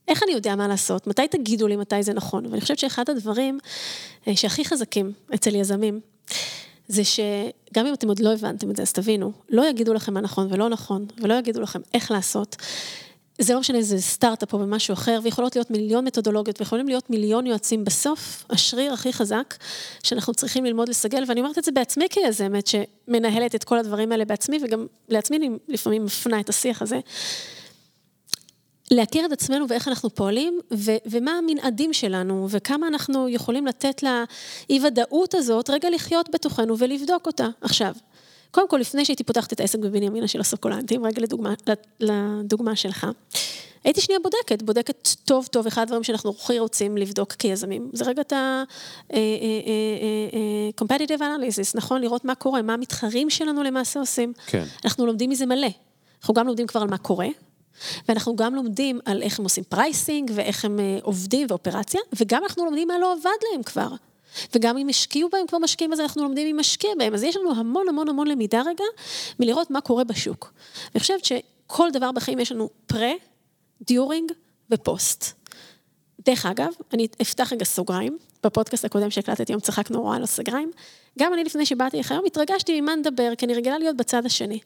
איך אני יודע מה לעשות? מתי תגידו לי מתי זה נכון? ואני חושבת שאחד הדברים אה, שהכי חזקים אצל יזמים, זה שגם אם אתם עוד לא הבנתם את זה, אז תבינו, לא יגידו לכם מה נכון ולא נכון, ולא יגידו לכם איך לעשות. זה לא משנה, זה סטארט-אפ או במשהו אחר, ויכולות להיות מיליון מתודולוגיות, ויכולים להיות מיליון יועצים. בסוף, השריר הכי חזק שאנחנו צריכים ללמוד לסגל, ואני אומרת את זה בעצמי כיזמת, שמנהלת את כל הדברים האלה בעצמי, וגם לעצמי אני לפעמים מפנה את השיח הזה. להכיר את עצמנו ואיך אנחנו פועלים, ו- ומה המנעדים שלנו, וכמה אנחנו יכולים לתת לאי-ודאות הזאת רגע לחיות בתוכנו ולבדוק אותה. עכשיו, קודם כל, לפני שהייתי פותחת את העסק בבנימינה של הסוקולנטים, רגע לדוגמה, לדוגמה שלך, הייתי שנייה בודקת, בודקת טוב טוב, אחד הדברים שאנחנו הכי רוצים לבדוק כיזמים, זה רגע את ה-competitive אה, אה, אה, analysis, נכון? לראות מה קורה, מה המתחרים שלנו למעשה עושים. כן. אנחנו לומדים מזה מלא. אנחנו גם לומדים כבר על מה קורה, ואנחנו גם לומדים על איך הם עושים pricing, ואיך הם עובדים ואופרציה, וגם אנחנו לומדים מה לא עבד להם כבר. וגם אם השקיעו בהם כבר משקיעים, אז אנחנו לומדים אם משקיע בהם. אז יש לנו המון המון המון למידה רגע, מלראות מה קורה בשוק. אני חושבת שכל דבר בחיים יש לנו pre, during ו-post. דרך אגב, אני אפתח רגע סוגריים, בפודקאסט הקודם שהקלטתי היום צחקנו נורא על הסוגריים, גם אני לפני שבאתי לך היום התרגשתי ממה נדבר, כי אני רגילה להיות בצד השני.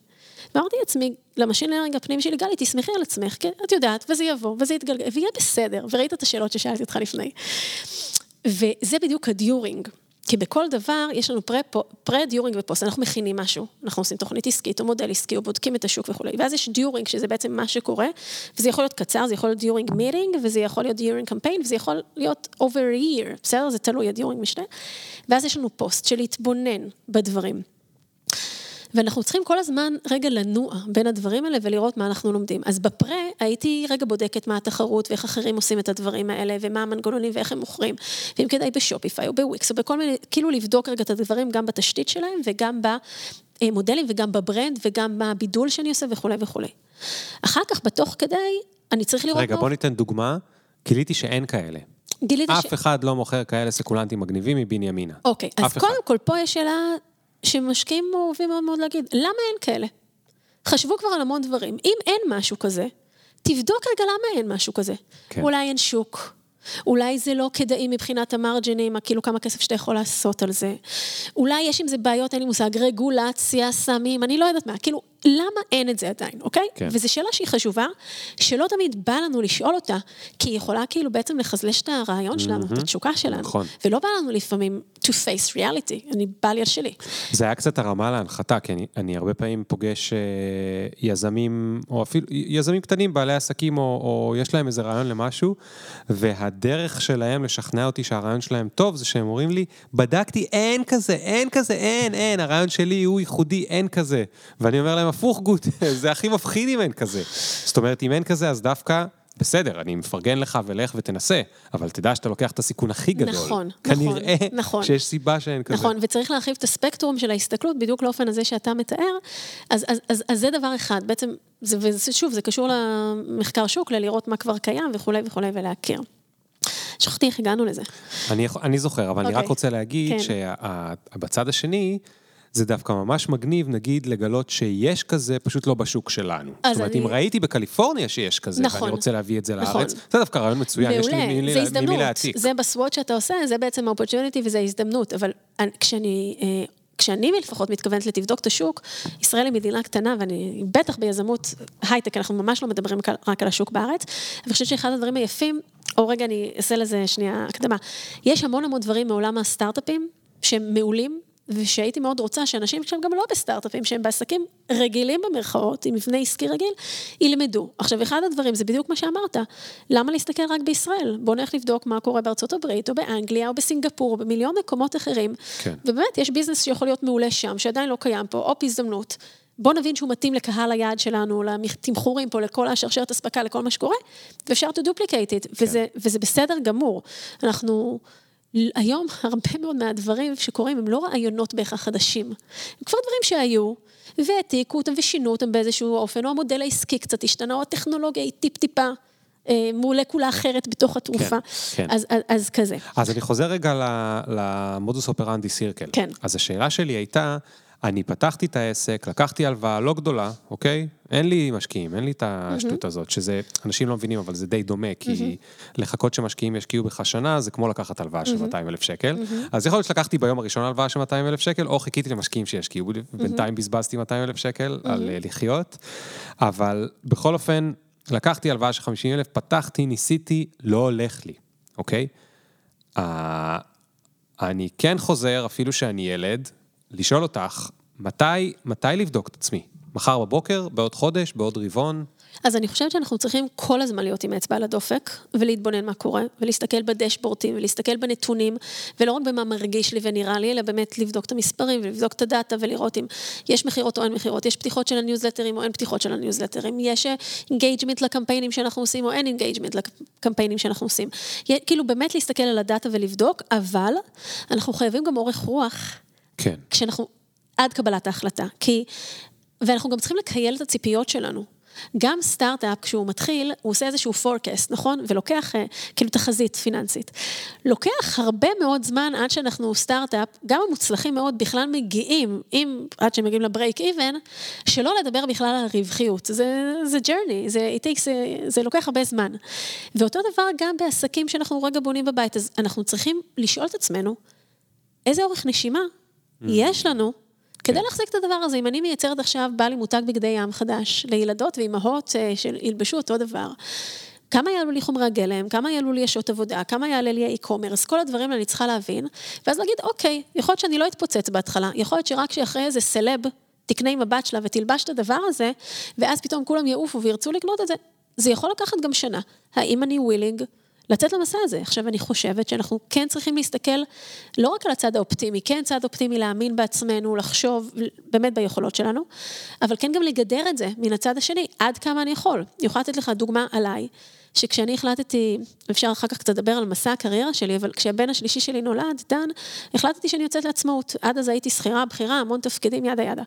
ואמרתי לעצמי, ל-machine learning הפנימי שלי, גלי, תסמכי על עצמך, כי את יודעת, וזה יבוא, וזה יתגלגל, ויהיה בסדר, וראית את השאלות ששאלתי אותך לפני. וזה בדיוק ה during. כי בכל דבר יש לנו pre, during ו post, אנחנו מכינים משהו, אנחנו עושים תוכנית עסקית או מודל עסקי או בודקים את השוק וכולי, ואז יש during שזה בעצם מה שקורה, וזה יכול להיות קצר, זה יכול להיות during meeting, וזה יכול להיות during campaign, וזה יכול להיות over a year, בסדר? זה תלוי, ה during משנה, ואז יש לנו פוסט של להתבונן בדברים. ואנחנו צריכים כל הזמן רגע לנוע בין הדברים האלה ולראות מה אנחנו לומדים. אז ב pre הייתי רגע בודקת מה התחרות ואיך אחרים עושים את הדברים האלה, ומה המנגנונים ואיך הם מוכרים, ואם כדאי בשופיפיי או בוויקס או בכל מיני, כאילו לבדוק רגע את הדברים גם בתשתית שלהם וגם במודלים וגם בברנד וגם בבידול שאני עושה וכולי וכולי. אחר כך, בתוך כדי, אני צריך לראות... רגע, בוא ניתן דוגמה. גיליתי שאין כאלה. גיליתי אף ש... אחד לא מוכר כאלה סקולנטים מגניבים מבנימינה. אוקיי, אז קודם כל, פה יש שאלה שמשקיעים אוהבים מאוד מאוד להגיד, למה אין כאלה? חשבו כבר על המון דברים. אם אין משהו כזה, תבדוק רגע למה אין משהו כזה. כן. אולי אין שוק, אולי זה לא כדאי מבחינת המרג'ינים, כאילו כמה כסף שאתה יכול לעשות על זה. אולי יש עם זה בעיות, אין לי מושג, רגולציה, סמים, אני לא יודעת מה. כאילו, למה אין את זה עדיין, אוקיי? כן. וזו שאלה שהיא חשובה, שלא תמיד בא לנו לשאול אותה, כי היא יכולה כאילו בעצם לחזלש את הרעיון שלנו, mm-hmm. את התשוקה שלנו. נכון. ולא בא לנו לפעמים to face reality, אני בא לי על שלי. זה היה קצת הרמה להנחתה, כי אני, אני הרבה פעמים פוגש אה, יזמים, או אפילו יזמים קטנים, בעלי עסקים, או, או יש להם איזה רעיון למשהו, והדרך שלהם לשכנע אותי שהרעיון שלהם טוב, זה שהם אומרים לי, בדקתי, אין כזה, אין כזה, אין, אין, הרעיון שלי הוא ייחודי, אין כזה. ואני אומר להם, הפוך גוט, זה הכי מפחיד אם אין כזה. זאת אומרת, אם אין כזה, אז דווקא... בסדר, אני מפרגן לך ולך ותנסה, אבל תדע שאתה לוקח את הסיכון הכי גדול. נכון, נכון, כנראה נכון. שיש סיבה שאין כזה. נכון, וצריך להרחיב את הספקטרום של ההסתכלות בדיוק לאופן הזה שאתה מתאר, אז, אז, אז, אז זה דבר אחד, בעצם, זה, ושוב, זה קשור למחקר שוק, ללראות מה כבר קיים וכולי וכולי ולהכיר. שכחתי איך הגענו לזה. אני, אני זוכר, אבל okay. אני רק אוקיי. רוצה להגיד כן. שבצד השני, זה דווקא ממש מגניב, נגיד, לגלות שיש כזה, פשוט לא בשוק שלנו. זאת אומרת, אני... אם ראיתי בקליפורניה שיש כזה, נכון, ואני רוצה להביא את זה נכון. לארץ, זה דווקא רעיון מצוין, מעולה, יש לי ממי, זה ממי להעתיק. זה בסוואט שאתה עושה, זה בעצם ה-opportunity וזה הזדמנות, אבל כשאני... אה, כשאני לפחות מתכוונת לתבדוק את השוק, ישראל היא מדינה קטנה, ואני בטח ביזמות הייטק, אנחנו ממש לא מדברים רק על השוק בארץ, ואני חושבת שאחד הדברים היפים, או רגע, אני אעשה לזה שנייה הקדמה, יש המון המון דברים מעולם הסטארט-אפים, שהם מעולים, ושהייתי מאוד רוצה שאנשים שהם גם לא בסטארט-אפים, שהם בעסקים רגילים במרכאות, עם מבנה עסקי רגיל, ילמדו. עכשיו, אחד הדברים, זה בדיוק מה שאמרת, למה להסתכל רק בישראל? בואו נלך לבדוק מה קורה בארצות הברית, או באנגליה, או בסינגפור, או במיליון מקומות אחרים. כן. ובאמת, יש ביזנס שיכול להיות מעולה שם, שעדיין לא קיים פה, או הזדמנות. בוא נבין שהוא מתאים לקהל היעד שלנו, לתמחורים פה, לכל השרשרת אספקה, לכל מה שקורה, ואפשר to duplicate it, כן. וזה, וזה בסדר גמור. אנחנו... היום הרבה מאוד מהדברים שקורים הם לא רעיונות בהכרח חדשים, הם כבר דברים שהיו, והעתיקו אותם ושינו אותם באיזשהו אופן, או המודל העסקי קצת השתנה, או הטכנולוגיה היא טיפ-טיפה. אה, מולקולה אחרת בתוך התרופה, כן, כן. אז, אז, אז כזה. אז אני חוזר רגע למודוס אופרנדי סירקל. כן. אז השאלה שלי הייתה, אני פתחתי את העסק, לקחתי הלוואה לא גדולה, אוקיי? אין לי משקיעים, אין לי את השטות הזאת, שזה, אנשים לא מבינים, אבל זה די דומה, כי לחכות שמשקיעים ישקיעו בך שנה, זה כמו לקחת הלוואה של 200 אלף שקל. אז יכול להיות שלקחתי ביום הראשון הלוואה של 200 אלף שקל, או חיכיתי למשקיעים שישקיעו, בינתיים בזבזתי 200 אלף שקל על אה, לחיות, אבל בכל אופן, לקחתי הלוואה של 50 אלף, פתחתי, ניסיתי, לא הולך לי, אוקיי? אני כן חוזר, אפילו שאני ילד, לשאול אותך, מתי, מתי לבדוק את עצמי? מחר בבוקר, בעוד חודש, בעוד רבעון? אז אני חושבת שאנחנו צריכים כל הזמן להיות עם אצבע על הדופק, ולהתבונן מה קורה, ולהסתכל בדשבורטים, ולהסתכל בנתונים, ולא רק במה מרגיש לי ונראה לי, אלא באמת לבדוק את המספרים, ולבדוק את הדאטה, ולראות אם יש מכירות או אין מכירות, יש פתיחות של הניוזלטרים או אין פתיחות של הניוזלטרים, יש engagement לקמפיינים שאנחנו עושים או אין engagement לקמפיינים שאנחנו עושים. כאילו באמת להסתכל על הדאטה ולבדוק, אבל אנחנו חייבים גם אורך רוח. כן. כשאנחנו עד קבלת ההחלטה. כי, ואנחנו גם צריכים לקייל את הציפיות שלנו. גם סטארט-אפ, כשהוא מתחיל, הוא עושה איזשהו forecast, נכון? ולוקח אה, כאילו תחזית פיננסית. לוקח הרבה מאוד זמן עד שאנחנו סטארט-אפ, גם המוצלחים מאוד בכלל מגיעים, אם עד שהם מגיעים ל break even, שלא לדבר בכלל על רווחיות. זה, זה journey, זה, takes, זה, זה לוקח הרבה זמן. ואותו דבר גם בעסקים שאנחנו רגע בונים בבית, אז אנחנו צריכים לשאול את עצמנו, איזה אורך נשימה. יש לנו כדי כן. להחזיק את הדבר הזה, אם אני מייצרת עכשיו, בא לי מותג בגדי ים חדש, לילדות ואימהות אה, שילבשו אותו דבר, כמה יעלו לי חומרי הגלם, כמה יעלו לי השעות עבודה, כמה יעלה לי האי-קומרס, כל הדברים האלה אני צריכה להבין, ואז להגיד, אוקיי, יכול להיות שאני לא אתפוצץ בהתחלה, יכול להיות שרק שאחרי איזה סלב תקנה עם הבת שלה ותלבש את הדבר הזה, ואז פתאום כולם יעופו וירצו לקנות את זה, זה יכול לקחת גם שנה. האם אני willing לצאת למסע הזה. עכשיו, אני חושבת שאנחנו כן צריכים להסתכל לא רק על הצד האופטימי, כן צד אופטימי להאמין בעצמנו, לחשוב באמת ביכולות שלנו, אבל כן גם לגדר את זה מן הצד השני, עד כמה אני יכול. אני יכולה לתת לך דוגמה עליי. שכשאני החלטתי, אפשר אחר כך קצת לדבר על מסע הקריירה שלי, אבל כשהבן השלישי שלי נולד, דן, החלטתי שאני יוצאת לעצמאות. עד אז הייתי שכירה, בכירה, המון תפקידים, ידה ידה.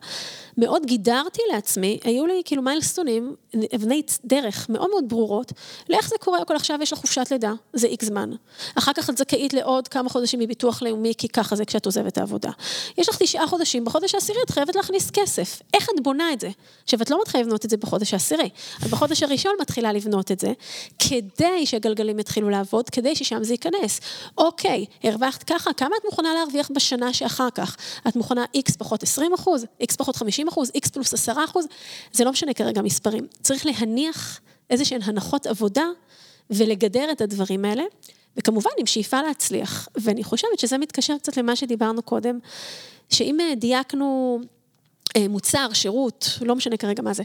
מאוד גידרתי לעצמי, היו לי כאילו מיילסטונים, אבני דרך מאוד מאוד ברורות, לאיך זה קורה, כל עכשיו יש לך חופשת לידה, זה איקס זמן. אחר כך את זכאית לעוד כמה חודשים מביטוח לאומי, כי ככה זה כשאת עוזבת העבודה. יש לך תשעה חודשים, בחודש העשירי את חייבת להכניס כסף. איך את בונה את זה? עכשיו, את לא מתחילה לבנות את זה בחודש העשירי. את בחודש הראשון מתחילה לבנות את זה, כדי שהגלגלים יתחילו לעבוד, כדי ששם זה ייכנס. אוקיי, הרווחת ככה, כמה את מוכנה להרוויח בשנה שאחר כך? את מוכנה X פחות 20 אחוז, X פחות 50 אחוז, X פלוס 10 אחוז? זה לא משנה כרגע מספרים. צריך להניח איזה שהן הנחות עבודה ולגדר את הדברים האלה. וכמובן עם שאיפה להצליח, ואני חושבת שזה מתקשר קצת למה שדיברנו קודם, שאם דייקנו אה, מוצר, שירות, לא משנה כרגע מה זה,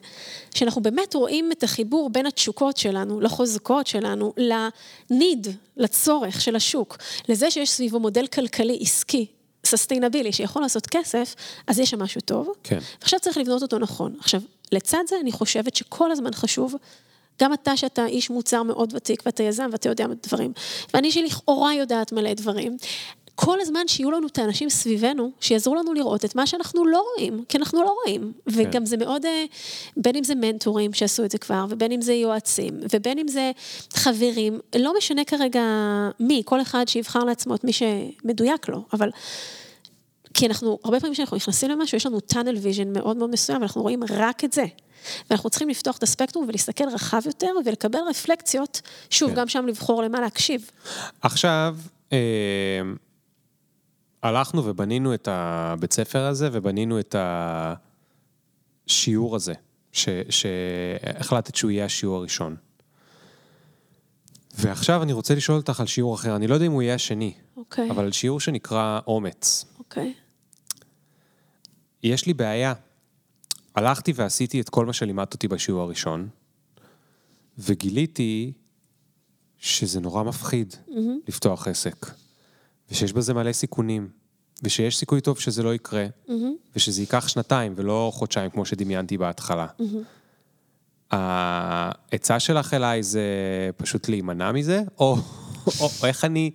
שאנחנו באמת רואים את החיבור בין התשוקות שלנו, לחוזקות שלנו, לניד, לצורך של השוק, לזה שיש סביבו מודל כלכלי עסקי. ססטיינבילי, שיכול לעשות כסף, אז יש שם משהו טוב. כן. ועכשיו צריך לבנות אותו נכון. עכשיו, לצד זה אני חושבת שכל הזמן חשוב גם אתה שאתה איש מוצר מאוד ותיק ואתה יזם ואתה יודע דברים, ואני שלכאורה יודעת מלא דברים, כל הזמן שיהיו לנו את האנשים סביבנו, שיעזרו לנו לראות את מה שאנחנו לא רואים, כי אנחנו לא רואים. כן. וגם זה מאוד, אה, בין אם זה מנטורים שעשו את זה כבר, ובין אם זה יועצים, ובין אם זה חברים, לא משנה כרגע מי, כל אחד שיבחר לעצמו את מי שמדויק לו, אבל... כי אנחנו, הרבה פעמים כשאנחנו נכנסים למשהו, יש לנו tunnel vision מאוד מאוד מסוים, ואנחנו רואים רק את זה. ואנחנו צריכים לפתוח את הספקטרום ולהסתכל רחב יותר ולקבל רפלקציות, שוב, כן. גם שם לבחור למה להקשיב. עכשיו, אה... הלכנו ובנינו את הבית ספר הזה, ובנינו את השיעור הזה, שהחלטת שהוא יהיה השיעור הראשון. ועכשיו אני רוצה לשאול אותך על שיעור אחר, אני לא יודע אם הוא יהיה השני, okay. אוקיי. אבל על שיעור שנקרא אומץ. אוקיי. Okay. יש לי בעיה. הלכתי ועשיתי את כל מה שלימדת אותי בשיעור הראשון, וגיליתי שזה נורא מפחיד mm-hmm. לפתוח עסק. ושיש בזה מלא סיכונים, ושיש סיכוי טוב שזה לא יקרה, mm-hmm. ושזה ייקח שנתיים ולא חודשיים כמו שדמיינתי בהתחלה. Mm-hmm. העצה שלך אליי זה פשוט להימנע מזה, או, או, או איך אני,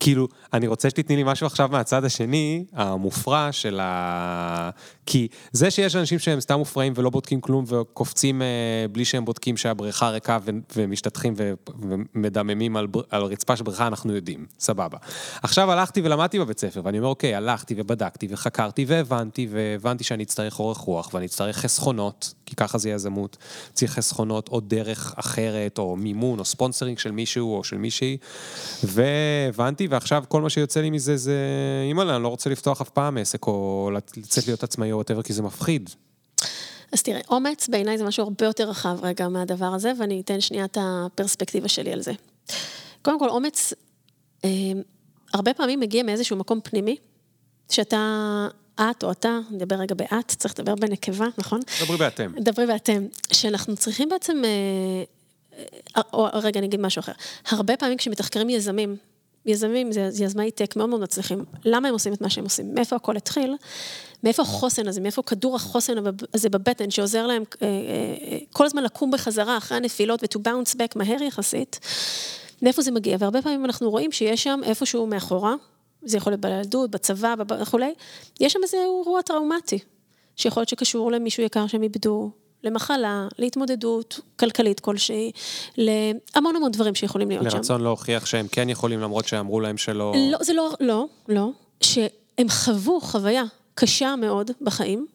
כאילו, אני רוצה שתתני לי משהו עכשיו מהצד השני, המופרע של ה... כי זה שיש אנשים שהם סתם מופרעים ולא בודקים כלום וקופצים אה, בלי שהם בודקים שהבריכה ריקה ומשתטחים ומדממים על, על רצפה של בריכה, אנחנו יודעים, סבבה. עכשיו הלכתי ולמדתי בבית ספר, ואני אומר, אוקיי, הלכתי ובדקתי וחקרתי והבנתי, והבנתי שאני אצטרך אורך רוח ואני אצטרך חסכונות, כי ככה זה יזמות, צריך חסכונות או דרך אחרת, או מימון, או sponsoring של מישהו או של מישהי, והבנתי, ועכשיו כל מה שיוצא לי מזה זה, אימא'לה, אני לא רוצה לפתוח אף פעם עסק, או לצאת להיות עצמאי whatever, כי זה מפחיד. אז תראה, אומץ בעיניי זה משהו הרבה יותר רחב רגע מהדבר הזה, ואני אתן שנייה את הפרספקטיבה שלי על זה. קודם כל, אומץ אה, הרבה פעמים מגיע מאיזשהו מקום פנימי, שאתה, את או אתה, נדבר רגע באת, צריך לדבר בנקבה, נכון? דברי באתם. דברי באתם. שאנחנו צריכים בעצם, אה, אה, או רגע, אני אגיד משהו אחר. הרבה פעמים כשמתחקרים יזמים, יזמים, יזמי טק מאוד מאוד מצליחים. למה הם עושים את מה שהם עושים? מאיפה הכל התחיל? מאיפה החוסן הזה? מאיפה כדור החוסן הזה בבטן שעוזר להם אה, אה, כל הזמן לקום בחזרה אחרי הנפילות ו-to bounce back מהר יחסית? מאיפה זה מגיע? והרבה פעמים אנחנו רואים שיש שם איפשהו מאחורה, זה יכול להיות בילדות, בצבא וכולי, יש שם איזה אירוע טראומטי, שיכול להיות שקשור למישהו יקר שהם איבדו, למחלה, להתמודדות כלכלית כלשהי, להמון המון דברים שיכולים להיות לרצון שם. לרצון להוכיח שהם כן יכולים, למרות שאמרו להם שלא... לא, זה לא, לא, לא. שהם חוו חוויה קשה מאוד בחיים,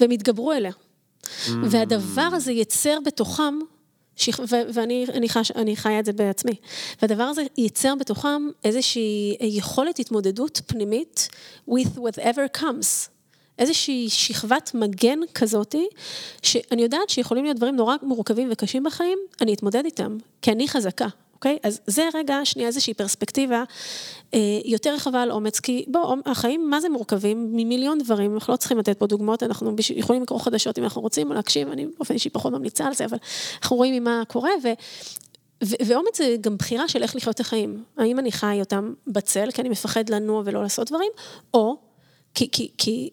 והם התגברו אליה. Mm. והדבר הזה ייצר בתוכם, שכ... ו- ואני אני חש... אני חיה את זה בעצמי, והדבר הזה ייצר בתוכם איזושהי יכולת התמודדות פנימית with whatever comes. איזושהי שכבת מגן כזאתי, שאני יודעת שיכולים להיות דברים נורא מורכבים וקשים בחיים, אני אתמודד איתם, כי אני חזקה. אוקיי? אז זה רגע, שנייה איזושהי פרספקטיבה אה, יותר רחבה על אומץ, כי בוא, החיים, מה זה מורכבים? ממיליון דברים, אנחנו לא צריכים לתת פה דוגמאות, אנחנו יכולים לקרוא חדשות אם אנחנו רוצים, או להקשיב, אני באופן אישי פחות ממליצה על זה, אבל אנחנו רואים ממה קורה, ו... ואומץ זה גם בחירה של איך לחיות את החיים. האם אני חי אותם בצל, כי אני מפחד לנוע ולא לעשות דברים, או כי, כי, כי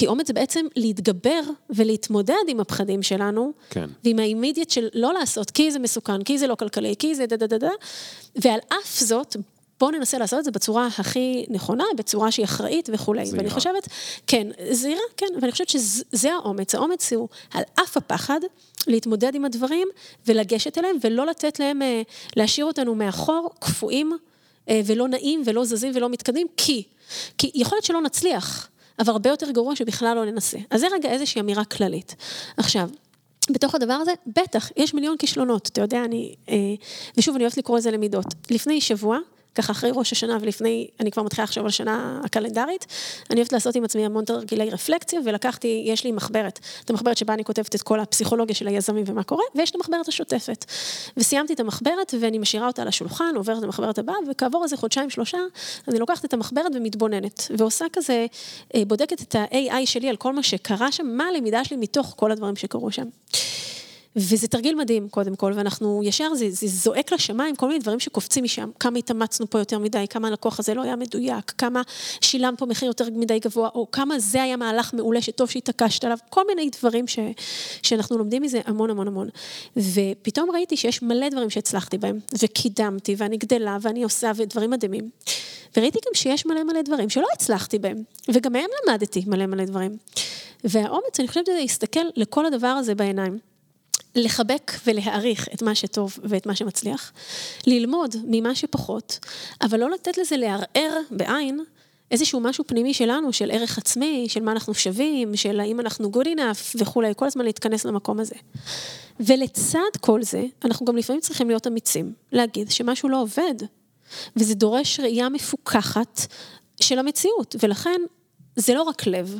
כי אומץ זה בעצם להתגבר ולהתמודד עם הפחדים שלנו, כן. ועם האימידיאט של לא לעשות, כי זה מסוכן, כי זה לא כלכלי, כי זה דה דה דה דה, ועל אף זאת, בואו ננסה לעשות את זה בצורה הכי נכונה, בצורה שהיא אחראית וכולי. זהירה. ואני חושבת, כן, זהירה, כן, ואני חושבת שזה האומץ. האומץ הוא על אף הפחד, להתמודד עם הדברים ולגשת אליהם, ולא לתת להם, אה, להשאיר אותנו מאחור, קפואים, אה, ולא נעים, ולא זזים, ולא מתקדמים, כי, כי יכול להיות שלא נצליח. אבל הרבה יותר גרוע שבכלל לא ננסה. אז זה רגע איזושהי אמירה כללית. עכשיו, בתוך הדבר הזה, בטח, יש מיליון כישלונות, אתה יודע, אני, אה, ושוב, אני אוהבת לקרוא לזה למידות. לפני שבוע, ככה אחרי ראש השנה ולפני, אני כבר מתחילה לחשוב על השנה הקלנדרית, אני אוהבת לעשות עם עצמי המון תרגילי רפלקציה, ולקחתי, יש לי מחברת, את המחברת שבה אני כותבת את כל הפסיכולוגיה של היזמים ומה קורה, ויש את המחברת השוטפת. וסיימתי את המחברת, ואני משאירה אותה על השולחן, עוברת למחברת הבאה, וכעבור איזה חודשיים, שלושה, אני לוקחת את המחברת ומתבוננת, ועושה כזה, אה, בודקת את ה-AI שלי על כל מה שקרה שם, מה הלמידה שלי מתוך כל הדברים שקרו שם. וזה תרגיל מדהים, קודם כל, ואנחנו ישר, זה, זה זועק לשמיים, כל מיני דברים שקופצים משם, כמה התאמצנו פה יותר מדי, כמה הלקוח הזה לא היה מדויק, כמה שילם פה מחיר יותר מדי גבוה, או כמה זה היה מהלך מעולה שטוב שהתעקשת עליו, כל מיני דברים ש, שאנחנו לומדים מזה המון המון המון. ופתאום ראיתי שיש מלא דברים שהצלחתי בהם, וקידמתי, ואני גדלה, ואני עושה, ודברים מדהימים. וראיתי גם שיש מלא מלא דברים שלא הצלחתי בהם, וגם מהם למדתי מלא מלא דברים. והאומץ, אני חושבת שזה להסתכל לכל הדבר הזה בעיניים. לחבק ולהעריך את מה שטוב ואת מה שמצליח, ללמוד ממה שפחות, אבל לא לתת לזה לערער בעין איזשהו משהו פנימי שלנו, של ערך עצמי, של מה אנחנו שווים, של האם אנחנו good enough וכולי, כל הזמן להתכנס למקום הזה. ולצד כל זה, אנחנו גם לפעמים צריכים להיות אמיצים, להגיד שמשהו לא עובד, וזה דורש ראייה מפוקחת של המציאות, ולכן זה לא רק לב,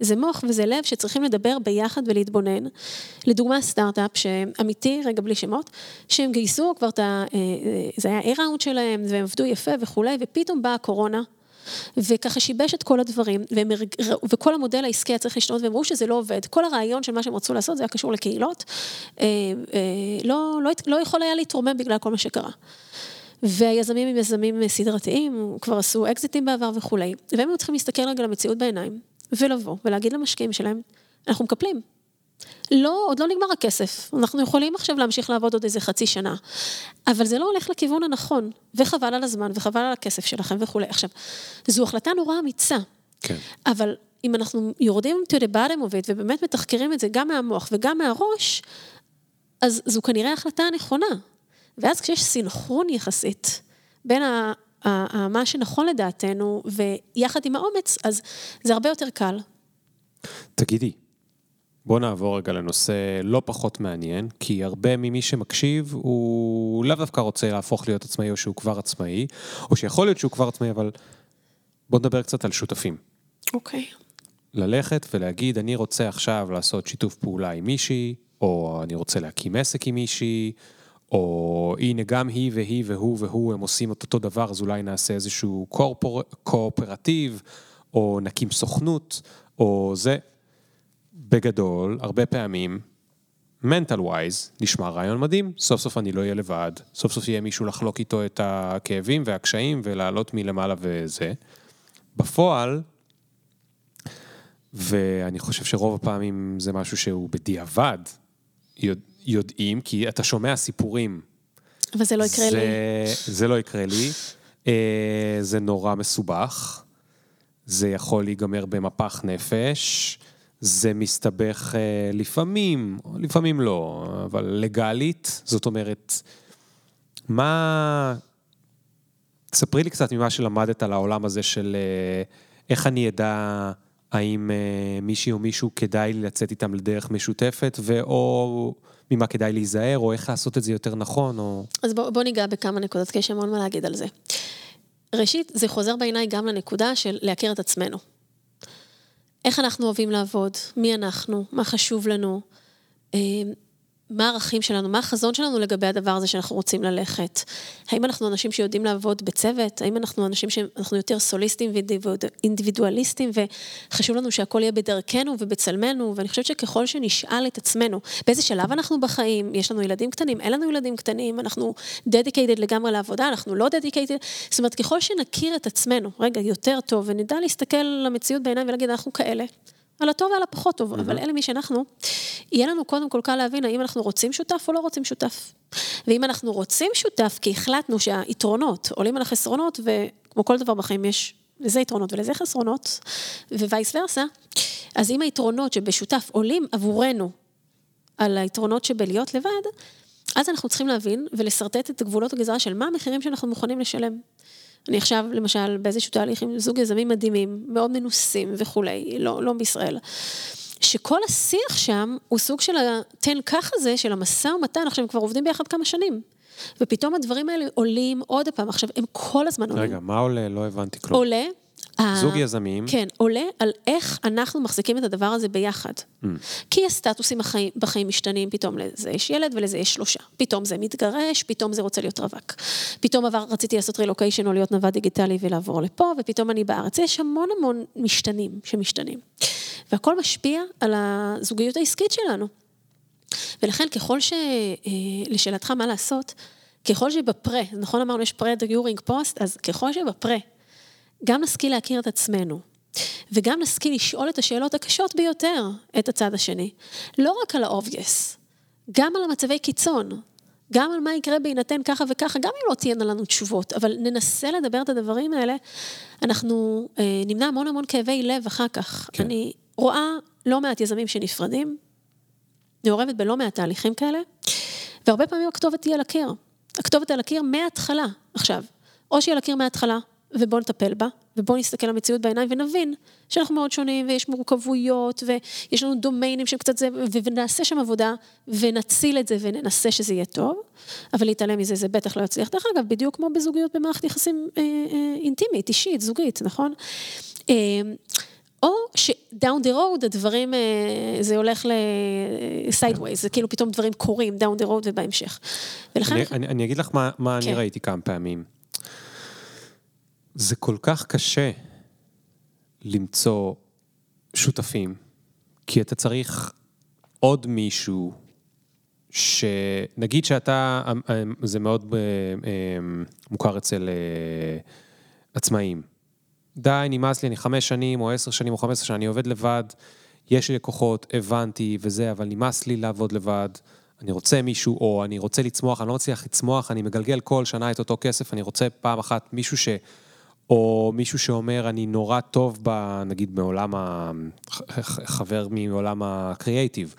זה מוח וזה לב שצריכים לדבר ביחד ולהתבונן. לדוגמה סטארט-אפ שאמיתי, רגע בלי שמות, שהם גייסו כבר את ה... אה, אה, זה היה A-ראונד שלהם, והם עבדו יפה וכולי, ופתאום באה הקורונה. וככה שיבש את כל הדברים, והם, וכל המודל העסקי היה צריך להשתנות, והם ראו שזה לא עובד. כל הרעיון של מה שהם רצו לעשות, זה היה קשור לקהילות, אה, לא, לא, לא יכול היה להתרומם בגלל כל מה שקרה. והיזמים הם יזמים סדרתיים, כבר עשו אקזיטים בעבר וכולי, והם היו צריכים להסתכל רגע למציאות בעיניים, ולבוא ולהגיד למשקיעים שלהם, אנחנו מקפלים. לא, עוד לא נגמר הכסף, אנחנו יכולים עכשיו להמשיך לעבוד עוד איזה חצי שנה, אבל זה לא הולך לכיוון הנכון, וחבל על הזמן, וחבל על הכסף שלכם וכולי. עכשיו, זו החלטה נורא אמיצה, כן. אבל אם אנחנו יורדים to the bottom of it, ובאמת מתחקרים את זה גם מהמוח וגם מהראש, אז זו כנראה החלטה הנכונה. ואז כשיש סינכרון יחסית בין. מה שנכון לדעתנו, ויחד עם האומץ, אז זה הרבה יותר קל. תגידי, בוא נעבור רגע לנושא לא פחות מעניין, כי הרבה ממי שמקשיב, הוא לאו דווקא רוצה להפוך להיות עצמאי או שהוא כבר עצמאי, או שיכול להיות שהוא כבר עצמאי, אבל בוא נדבר קצת על שותפים. אוקיי. Okay. ללכת ולהגיד, אני רוצה עכשיו לעשות שיתוף פעולה עם מישהי, או אני רוצה להקים עסק עם מישהי, או הנה גם היא והיא והוא והוא הם עושים את אותו דבר, אז אולי נעשה איזשהו קורפור, קואופרטיב, או נקים סוכנות, או זה. בגדול, הרבה פעמים, mental wise, נשמע רעיון מדהים, סוף סוף אני לא אהיה לבד, סוף סוף יהיה מישהו לחלוק איתו את הכאבים והקשיים ולעלות מלמעלה וזה. בפועל, ואני חושב שרוב הפעמים זה משהו שהוא בדיעבד, יודעים, כי אתה שומע סיפורים. אבל זה לא יקרה זה, לי. זה לא יקרה לי. אה, זה נורא מסובך. זה יכול להיגמר במפח נפש, זה מסתבך אה, לפעמים, לפעמים לא, אבל לגאלית, זאת אומרת, מה... ספרי לי קצת ממה שלמדת על העולם הזה של אה, איך אני אדע האם מישהי או מישהו כדאי לי לצאת איתם לדרך משותפת, ואו ממה כדאי להיזהר, או איך לעשות את זה יותר נכון, או... אז בוא, בוא ניגע בכמה נקודות, כי יש המון מה להגיד על זה. ראשית, זה חוזר בעיניי גם לנקודה של להכיר את עצמנו. איך אנחנו אוהבים לעבוד, מי אנחנו, מה חשוב לנו, אה, מה הערכים שלנו, מה החזון שלנו לגבי הדבר הזה שאנחנו רוצים ללכת. האם אנחנו אנשים שיודעים לעבוד בצוות? האם אנחנו אנשים שאנחנו יותר סוליסטים ואינדיבידואליסטים, וחשוב לנו שהכל יהיה בדרכנו ובצלמנו, ואני חושבת שככל שנשאל את עצמנו, באיזה שלב אנחנו בחיים, יש לנו ילדים קטנים, אין לנו ילדים קטנים, אנחנו dedicated לגמרי לעבודה, אנחנו לא dedicated, זאת אומרת, ככל שנכיר את עצמנו, רגע, יותר טוב, ונדע להסתכל למציאות בעיניים ולהגיד, אנחנו כאלה. על הטוב ועל הפחות טוב, mm-hmm. אבל אלה מי שאנחנו, יהיה לנו קודם כל קל להבין האם אנחנו רוצים שותף או לא רוצים שותף. ואם אנחנו רוצים שותף, כי החלטנו שהיתרונות עולים על החסרונות, וכמו כל דבר בחיים יש לזה יתרונות ולזה חסרונות, ווייס ורסה, אז אם היתרונות שבשותף עולים עבורנו על היתרונות שבלהיות לבד, אז אנחנו צריכים להבין ולשרטט את גבולות הגזרה של מה המחירים שאנחנו מוכנים לשלם. אני עכשיו, למשל, באיזשהו תהליך עם זוג יזמים מדהימים, מאוד מנוסים וכולי, לא, לא בישראל. שכל השיח שם הוא סוג של התן כך הזה, של המשא ומתן, עכשיו הם כבר עובדים ביחד כמה שנים. ופתאום הדברים האלה עולים עוד פעם, עכשיו הם כל הזמן עולים. רגע, מה עולה? לא הבנתי כלום. עולה זוג יזמים. כן, עולה על איך אנחנו מחזיקים את הדבר הזה ביחד. Mm. כי הסטטוסים בחיים, בחיים משתנים, פתאום לזה יש ילד ולזה יש שלושה. פתאום זה מתגרש, פתאום זה רוצה להיות רווק. פתאום עבר, רציתי לעשות רילוקיישן או להיות נווד דיגיטלי ולעבור לפה, ופתאום אני בארץ. יש המון המון משתנים שמשתנים. והכל משפיע על הזוגיות העסקית שלנו. ולכן ככל ש... אה, לשאלתך מה לעשות, ככל שבפרה, נכון אמרנו יש פרה דיורינג פוסט, אז ככל שבפרה גם נשכיל להכיר את עצמנו, וגם נשכיל לשאול את השאלות הקשות ביותר את הצד השני. לא רק על ה-obvious, גם על המצבי קיצון, גם על מה יקרה בהינתן ככה וככה, גם אם לא תהיינה לנו תשובות, אבל ננסה לדבר את הדברים האלה, אנחנו אה, נמנע המון המון כאבי לב אחר כך. כן. אני רואה לא מעט יזמים שנפרדים, מעורבת בלא מעט תהליכים כאלה, והרבה פעמים הכתובת תהיה על הקיר. הכתובת על הקיר מההתחלה. עכשיו, או שהיא על הקיר מההתחלה, ובואו נטפל בה, ובואו נסתכל למציאות בעיניים ונבין שאנחנו מאוד שונים ויש מורכבויות ויש לנו דומיינים שהם קצת זה, ונעשה שם עבודה ונציל את זה וננסה שזה יהיה טוב, אבל להתעלם מזה זה בטח לא יצליח. דרך אגב, בדיוק כמו בזוגיות במערכת יחסים אה, אה, אינטימית, אישית, זוגית, נכון? אה, או ש down the road הדברים, אה, זה הולך ל sideways, זה כאילו פתאום דברים קורים down the road ובהמשך. ולכן... אני, אני, אני אגיד לך מה, מה כן. אני ראיתי כמה פעמים. זה כל כך קשה למצוא שותפים, כי אתה צריך עוד מישהו, שנגיד שאתה, זה מאוד אה, אה, מוכר אצל אה, עצמאים. די, נמאס לי, אני חמש שנים, או עשר שנים, או חמש עשרה שנים, אני עובד לבד, יש לי לקוחות, הבנתי וזה, אבל נמאס לי לעבוד לבד. אני רוצה מישהו, או אני רוצה לצמוח, אני לא מצליח לצמוח, אני מגלגל כל שנה את אותו כסף, אני רוצה פעם אחת מישהו ש... או מישהו שאומר, אני נורא טוב, ב, נגיד מעולם ה... חבר מעולם הקריאייטיב,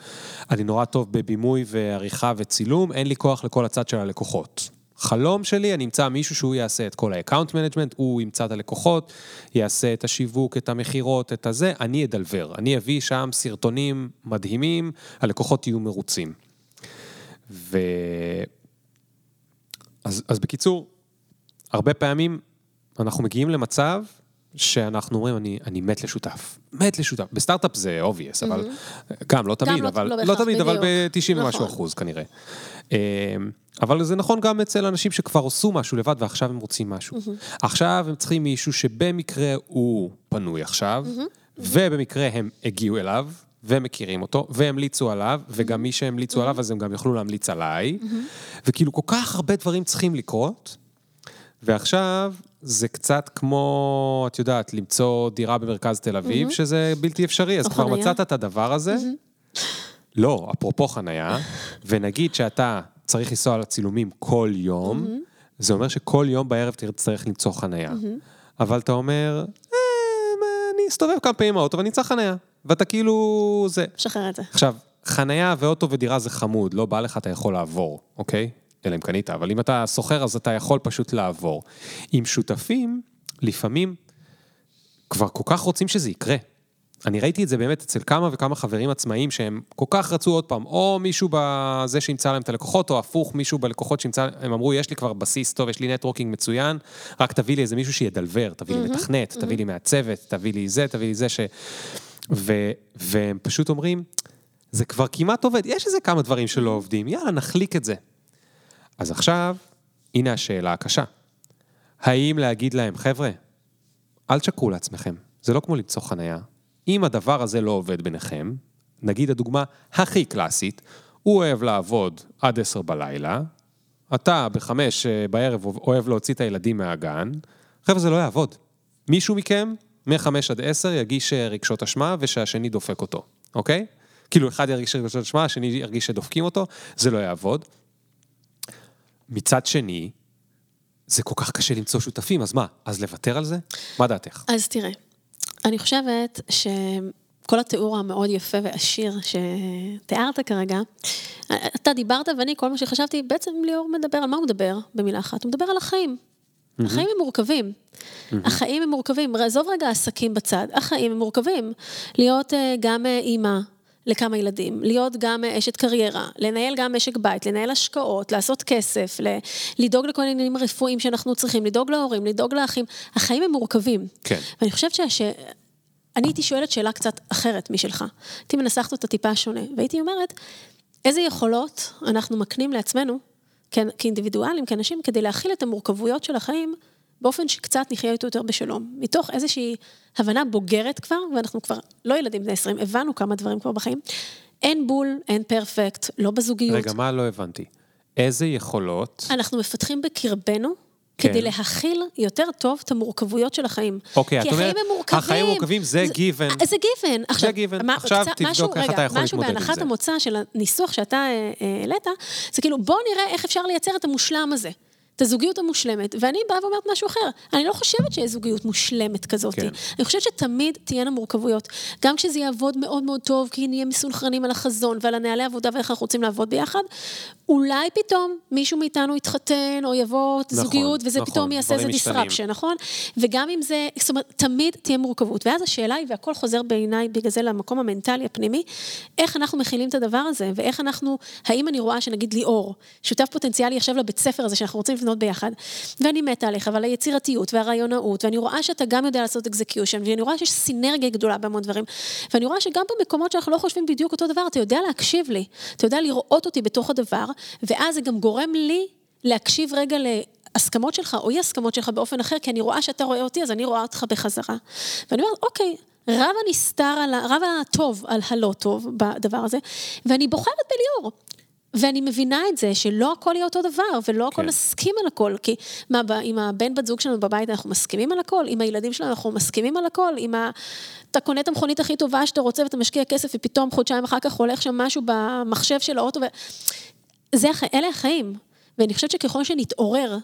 אני נורא טוב בבימוי ועריכה וצילום, אין לי כוח לכל הצד של הלקוחות. חלום שלי, אני אמצא מישהו שהוא יעשה את כל ה-account management, הוא ימצא את הלקוחות, יעשה את השיווק, את המכירות, את הזה, אני אדלבר. אני אביא שם סרטונים מדהימים, הלקוחות יהיו מרוצים. ו... אז, אז בקיצור, הרבה פעמים אנחנו מגיעים למצב שאנחנו אומרים, אני, אני מת לשותף. מת לשותף. בסטארט-אפ זה obvious, אבל mm-hmm. גם לא תמיד, לא, אבל, לא, לא תמיד, אבל ב-90 נכון. ומשהו אחוז כנראה. אמ, אבל זה נכון גם אצל אנשים שכבר עשו משהו לבד ועכשיו הם רוצים משהו. Mm-hmm. עכשיו הם צריכים מישהו שבמקרה הוא פנוי עכשיו, mm-hmm. ובמקרה הם הגיעו אליו, ומכירים אותו, והמליצו עליו, וגם מי שהמליצו עליו, אז הם גם יוכלו להמליץ עליי. וכאילו, כל כך הרבה דברים צריכים לקרות, ועכשיו זה קצת כמו, את יודעת, למצוא דירה במרכז תל אביב, mm-hmm. שזה בלתי אפשרי, אז כבר חניה. מצאת את הדבר הזה. Mm-hmm. לא, אפרופו חנייה, ונגיד שאתה צריך לנסוע לצילומים כל יום, mm-hmm. זה אומר שכל יום בערב תצטרך למצוא חנייה. Mm-hmm. אבל אתה אומר, אה, אני אסתובב כמה פעמים באוטו ואני אמצא חנייה. ואתה כאילו... זה. שחרר את זה. עכשיו, חנייה ואוטו ודירה זה חמוד, לא בא לך, אתה יכול לעבור, אוקיי? אלא אם קנית, אבל אם אתה סוחר, אז אתה יכול פשוט לעבור. עם שותפים, לפעמים כבר כל כך רוצים שזה יקרה. אני ראיתי את זה באמת אצל כמה וכמה חברים עצמאיים שהם כל כך רצו עוד פעם, או מישהו בזה שימצא להם את הלקוחות, או הפוך, מישהו בלקוחות שימצא, הם אמרו, יש לי כבר בסיס טוב, יש לי נטוורקינג מצוין, רק תביא לי איזה מישהו שידלבר, תביא לי מתכנת, תביא לי מהצוות, תביא לי זה, תביא לי זה, ש... ו... והם פשוט אומרים, זה כבר כמעט עובד, יש איזה כמה דברים שלא עובדים, יאללה, נחליק את זה. אז עכשיו, הנה השאלה הקשה. האם להגיד להם, חבר'ה, אל תשקרו לעצמכם, זה לא כמו למצוא חנייה. אם הדבר הזה לא עובד ביניכם, נגיד הדוגמה הכי קלאסית, הוא אוהב לעבוד עד עשר בלילה, אתה בחמש אה, בערב אוהב להוציא את הילדים מהגן, חבר'ה, זה לא יעבוד. מישהו מכם, מחמש עד עשר, יגיש אה, רגשות אשמה ושהשני דופק אותו, אוקיי? כאילו, אחד ירגיש רגשות אשמה, השני ירגיש שדופקים אותו, זה לא יעבוד. מצד שני, זה כל כך קשה למצוא שותפים, אז מה? אז לוותר על זה? מה דעתך? אז תראה, אני חושבת שכל התיאור המאוד יפה ועשיר שתיארת כרגע, אתה דיברת ואני, כל מה שחשבתי, בעצם ליאור מדבר, על מה הוא מדבר במילה אחת? הוא מדבר על החיים. החיים הם מורכבים. החיים הם מורכבים. עזוב רגע עסקים בצד, החיים הם מורכבים. להיות אה, גם אה, אימא, לכמה ילדים, להיות גם אשת קריירה, לנהל גם משק בית, לנהל השקעות, לעשות כסף, לדאוג לכל העניינים הרפואיים שאנחנו צריכים, לדאוג להורים, לדאוג לאחים. החיים הם מורכבים. כן. ואני חושבת ש... אני הייתי שואלת שאלה קצת אחרת משלך. הייתי מנסחת אותה טיפה שונה, והייתי אומרת, איזה יכולות אנחנו מקנים לעצמנו, כאינדיבידואלים, כאנשים, כדי להכיל את המורכבויות של החיים באופן שקצת נחיה איתו יותר בשלום. מתוך איזושהי הבנה בוגרת כבר, ואנחנו כבר לא ילדים בני 20, הבנו כמה דברים כבר בחיים. אין בול, אין פרפקט, לא בזוגיות. רגע, מה לא הבנתי? איזה יכולות... אנחנו מפתחים בקרבנו כן. כדי להכיל יותר טוב את המורכבויות של החיים. אוקיי, את אומרת, החיים הם מורכבים. החיים מורכבים זה גיוון. זה גיוון. זה גיוון. עכשיו תבדוק משהו, איך רגע, אתה יכול להתמודד עם זה. משהו בהנחת המוצא של הניסוח שאתה אה, אה, העלית, זה כאילו, בוא נראה איך אפשר לייצר את המושלם הזה. את הזוגיות המושלמת, ואני באה ואומרת משהו אחר. אני לא חושבת שיש זוגיות מושלמת כזאת. כן. אני חושבת שתמיד תהיינה מורכבויות. גם כשזה יעבוד מאוד מאוד טוב, כי נהיה מסונכרנים על החזון ועל הנהלי עבודה ואיך אנחנו רוצים לעבוד ביחד, אולי פתאום מישהו מאיתנו יתחתן או יבוא נכון, זוגיות, וזה נכון, פתאום יעשה איזה disruption, נכון? וגם אם זה, זאת אומרת, תמיד תהיה מורכבות. ואז השאלה היא, והכל חוזר בעיניי בגלל זה למקום המנטלי הפנימי, איך אנחנו מכילים את הדבר הזה, ואיך אנחנו, האם אני רואה שנגיד ליאור, שותף פוטנציאלי עכשיו לבית ספר הזה שאנחנו רוצים לבנות ביחד, ואני מתה עליך ועל היצירתיות והרעיונאות, ואני רואה שאתה גם יודע לעשות אקזקיושן, ואני רואה שיש סינרגיה גדולה בהמון דברים, ואני רואה שגם במקומות שאנחנו לא חושבים בדיוק אותו דבר, אתה יודע להקשיב לי, אתה יודע לראות אותי בתוך הדבר, ואז זה גם גורם לי להקשיב רגע להסכמות שלך או אי הסכמות שלך באופן אחר, כי אני רואה שאתה רואה אותי, אז אני רואה אותך בחזרה. ואני אומרת, אוקיי, רב הנסתר על. רב הטוב על הלא טוב בדבר הזה, ואני בוחרת בליאור. ואני מבינה את זה, שלא הכל יהיה אותו דבר, ולא הכל כן. נסכים על הכל, כי מה, עם הבן בת זוג שלנו בבית אנחנו מסכימים על הכל, עם הילדים שלנו אנחנו מסכימים על הכל, עם ה... אתה קונה את המכונית הכי טובה שאתה רוצה ואתה משקיע כסף, ופתאום חודשיים אחר כך הולך שם משהו במחשב של האוטו, ו... זה, אלה החיים. ואני חושבת שככל שנתעורר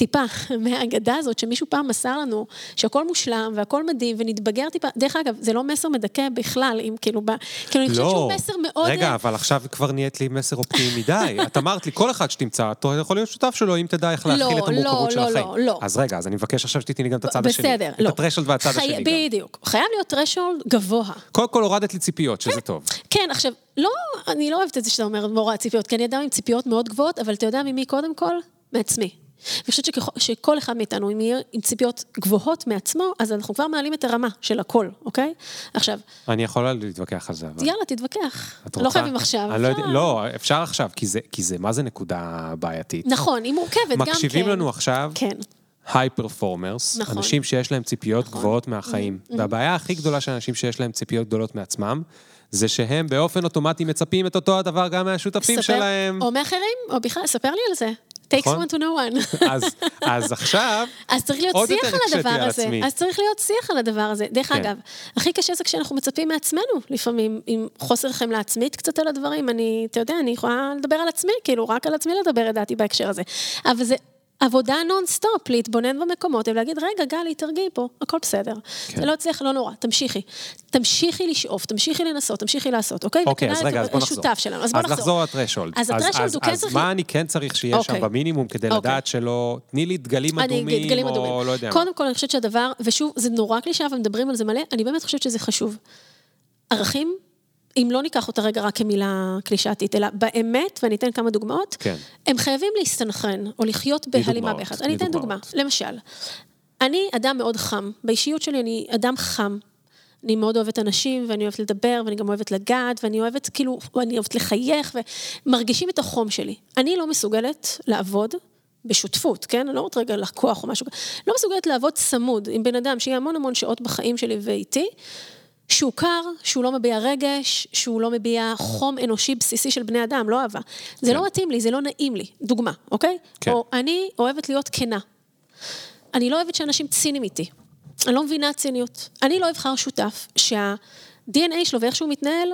טיפה מהאגדה הזאת, שמישהו פעם מסר לנו שהכל מושלם והכל מדהים ונתבגר טיפה, דרך אגב, זה לא מסר מדכא בכלל, אם כאילו, ב... כאילו, אני חושבת לא. שהוא מסר מאוד... רגע, אבל עכשיו כבר נהיית לי מסר אופטימי מדי. את אמרת לי, כל אחד שתמצא, אתה יכול להיות שותף שלו, אם תדע איך להכיל את המורכבות של החיים. לא, לא, לא. אז רגע, אז אני מבקש עכשיו שתתני לי גם את הצד השני. בסדר, לא. את הטרשולד והצד השני גם. בדיוק. חייב להיות טרשולד גבוה. קודם כל הורדת לי ציפיות, שזה טוב. כן, עכשיו, לא, אני לא אוהבת את זה שאתה אומר מורה ציפיות, כי אני אדם עם ציפיות מאוד גבוהות, אבל אתה יודע ממי קודם כל? מעצמי. אני חושבת שכל אחד מאיתנו, אם יהיה עם ציפיות גבוהות מעצמו, אז אנחנו כבר מעלים את הרמה של הכל, אוקיי? עכשיו... אני יכולה להתווכח על זה, אבל... יאללה, תתווכח. את רוצה? לא חייבים עכשיו. לא, יודע, לא, אפשר עכשיו, כי זה, כי זה, מה זה נקודה בעייתית? נכון, היא מורכבת גם כן. מקשיבים לנו עכשיו. כן. היי פרפורמרס, נכון. אנשים שיש להם ציפיות נכון. גבוהות מהחיים. Mm-hmm. והבעיה הכי גדולה של אנשים שיש להם ציפיות גדולות מעצמם, זה שהם באופן אוטומטי מצפים את אותו הדבר גם מהשותפים ספר, שלהם. או מאחרים, או בכלל, ספר לי על זה. Takes נכון? one to know one. אז, אז עכשיו, אז צריך להיות שיח על הדבר הזה. אז צריך להיות שיח על הדבר הזה. דרך כן. אגב, הכי קשה זה כשאנחנו מצפים מעצמנו, לפעמים, עם חוסר חמלה עצמית קצת על הדברים. אני, אתה יודע, אני יכולה לדבר על עצמי, כאילו, רק על עצמי לדבר, לדעתי, בהקשר הזה. אבל זה עבודה נונסטופ, להתבונן במקומות ולהגיד, רגע, גלי, תרגיעי פה, הכל בסדר. כן. זה לא הצליח, לא נורא, תמשיכי. תמשיכי לשאוף, תמשיכי לנסות, תמשיכי לעשות, אוקיי? אוקיי, אז וכנ"ל רגע, אז בוא נחזור. שלנו, אז בוא נחזור. נחזור ל threshold. אז ה threshold הוא כן אז צריך... מה אני כן צריך שיהיה שם אוקיי. במינימום כדי אוקיי. לדעת שלא... תני לי דגלים אני אדומים, דגלים או אדומים. לא יודע מה. קודם כל, אני חושבת שהדבר, ושוב, זה נורא קלישאה ומדברים על זה מלא, אני באמת חושבת שזה חשוב. ערכים, אם לא ניקח אותה רגע רק כמילה קלישאתית, אלא באמת, ואני אתן כמה דוגמאות, כן. הם חייבים להסתנכרן, או לחיות בהלימה ביחד. אני אתן דוגמה. למשל, אני אדם מאוד חם, באישיות שלי אני אדם חם. אני מאוד אוהבת אנשים, ואני אוהבת לדבר, ואני גם אוהבת לגעת, ואני אוהבת, כאילו, אני אוהבת לחייך, ומרגישים את החום שלי. אני לא מסוגלת לעבוד בשותפות, כן? אני לא אומרת רגע לקוח או משהו כזה. לא מסוגלת לעבוד צמוד עם בן אדם שיהיה המון המון שעות בחיים שלי ואיתי, שהוא קר, שהוא לא מביע רגש, שהוא לא מביע חום אנושי בסיסי של בני אדם, לא אהבה. זה כן. לא מתאים לי, זה לא נעים לי. דוגמה, אוקיי? כן. או אני אוהבת להיות כנה. אני לא אוהבת שאנשים ציניים איתי. אני לא מבינה ציניות. אני לא אבחר שותף שה-DNA שלו ואיך שהוא מתנהל,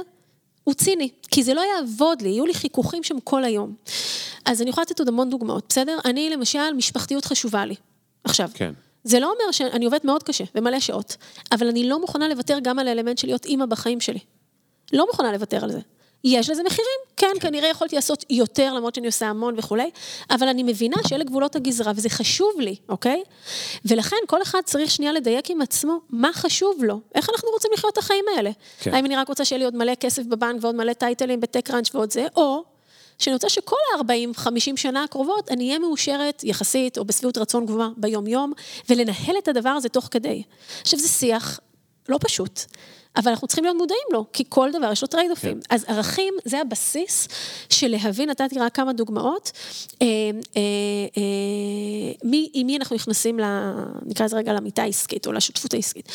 הוא ציני. כי זה לא יעבוד לי, יהיו לי חיכוכים שם כל היום. אז אני יכולה לתת עוד המון דוגמאות, בסדר? אני, למשל, משפחתיות חשובה לי. עכשיו, כן. זה לא אומר שאני עובדת מאוד קשה ומלא שעות, אבל אני לא מוכנה לוותר גם על האלמנט של להיות אימא בחיים שלי. לא מוכנה לוותר על זה. יש לזה מחירים, כן, כנראה יכולתי לעשות יותר, למרות שאני עושה המון וכולי, אבל אני מבינה שאלה גבולות הגזרה, וזה חשוב לי, אוקיי? ולכן כל אחד צריך שנייה לדייק עם עצמו מה חשוב לו, איך אנחנו רוצים לחיות את החיים האלה. כן. האם אני רק רוצה שיהיה לי עוד מלא כסף בבנק ועוד מלא טייטלים בטק ראנץ' ועוד זה, או שאני רוצה שכל ה-40-50 שנה הקרובות אני אהיה מאושרת יחסית, או בשביעות רצון גבוהה ביום-יום, ולנהל את הדבר הזה תוך כדי. עכשיו, זה שיח לא פשוט, אבל אנחנו צריכים להיות מודעים לו, כי כל דבר יש לו trade-offים. כן. אז ערכים זה הבסיס של להבין, נתתי רק כמה דוגמאות, אה, אה, אה, מי, עם מי אנחנו נכנסים, ל, נקרא לזה רגע, למיטה העסקית או לשותפות העסקית.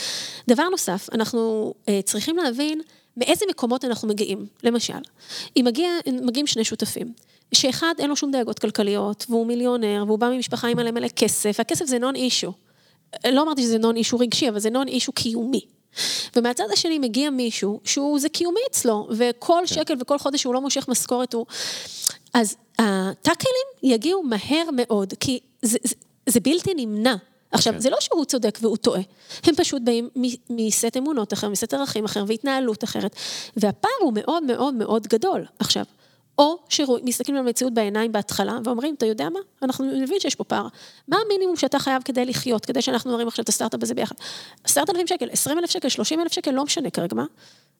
דבר נוסף, אנחנו אה, צריכים להבין מאיזה מקומות אנחנו מגיעים. למשל, אם מגיע, מגיעים שני שותפים, שאחד אין לו שום דאגות כלכליות, והוא מיליונר, והוא בא ממשפחה עם מלא מלא כסף, והכסף זה non issue. לא אמרתי שזה נון אישו רגשי, אבל זה נון אישו קיומי. ומהצד השני מגיע מישהו שהוא, זה קיומי אצלו, וכל שקל וכל חודש שהוא לא מושך משכורת הוא... אז הטאקלים יגיעו מהר מאוד, כי זה, זה, זה בלתי נמנע. עכשיו, כן. זה לא שהוא צודק והוא טועה, הם פשוט באים מסט אמונות אחר, מסט ערכים אחר והתנהלות אחרת, והפער הוא מאוד מאוד מאוד גדול. עכשיו, או שמסתכלים על המציאות בעיניים בהתחלה ואומרים, אתה יודע מה? אנחנו מבינים שיש פה פער. מה המינימום שאתה חייב כדי לחיות, כדי שאנחנו נרים עכשיו את הסטארט-אפ הזה ביחד? עשרת אלפים שקל, עשרים אלף שקל, שלושים אלף שקל, לא משנה כרגע מה.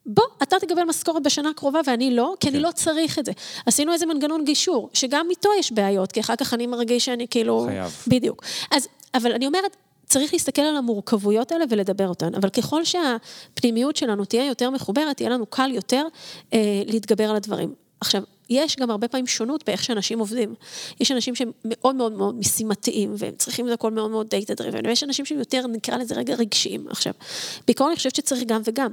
בוא, אתה תקבל משכורת בשנה הקרובה ואני לא, כי אני כן. לא צריך את זה. עשינו איזה מנגנון גישור, שגם איתו יש בעיות, כי אחר כך אני מרגיש שאני כאילו... חייב. בדיוק. אז, אבל אני אומרת, צריך להסתכל על המורכבויות האלה ולדבר אותן, אבל ככל שהפנימיות שלנו תהיה יותר מחוברת, יהיה לנו קל יותר אה, להתגבר על הדברים. עכשיו, יש גם הרבה פעמים שונות באיך שאנשים עובדים. יש אנשים שהם מאוד מאוד מאוד משימתיים, והם צריכים את הכל מאוד מאוד data driven, ויש אנשים שהם יותר, נקרא לזה רגע רגשיים. עכשיו, בעיקרון אני חושבת שצריך גם וגם.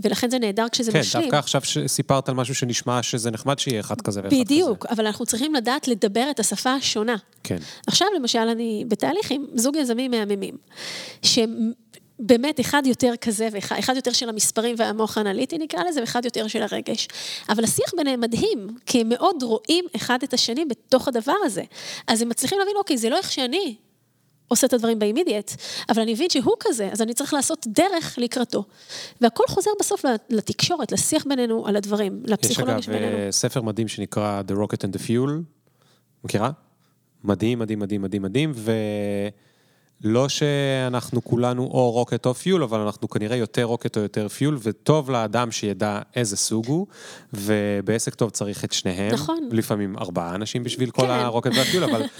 ולכן זה נהדר כשזה כן, משלים. דווקא עכשיו שסיפרת על משהו שנשמע שזה נחמד שיהיה אחד כזה ואחד כזה. בדיוק, אבל אנחנו צריכים לדעת לדבר את השפה השונה. כן. עכשיו, למשל, אני בתהליך עם זוג יזמים מהממים, שבאמת אחד יותר כזה, ואחד אחד יותר של המספרים והמוח האנליטי נקרא לזה, ואחד יותר של הרגש. אבל השיח ביניהם מדהים, כי הם מאוד רואים אחד את השני בתוך הדבר הזה. אז הם מצליחים להבין, אוקיי, זה לא איך שאני עושה את הדברים באימידיאט, אבל אני מבין שהוא כזה, אז אני צריך לעשות דרך לקראתו. והכל חוזר בסוף לתקשורת, לשיח בינינו על הדברים, יש לפסיכולוגיה אגב שבינינו. אה, ספר מדהים שנקרא The Rocket and the Fuel, מכירה? מדהים, מדהים, מדהים, מדהים, מדהים, ולא שאנחנו כולנו או רוקט או פיול, אבל אנחנו כנראה יותר רוקט או יותר פיול, וטוב לאדם שידע איזה סוג הוא, ובעסק טוב צריך את שניהם. נכון. לפעמים ארבעה אנשים בשביל כל כן. הרוקט והפיול, אבל...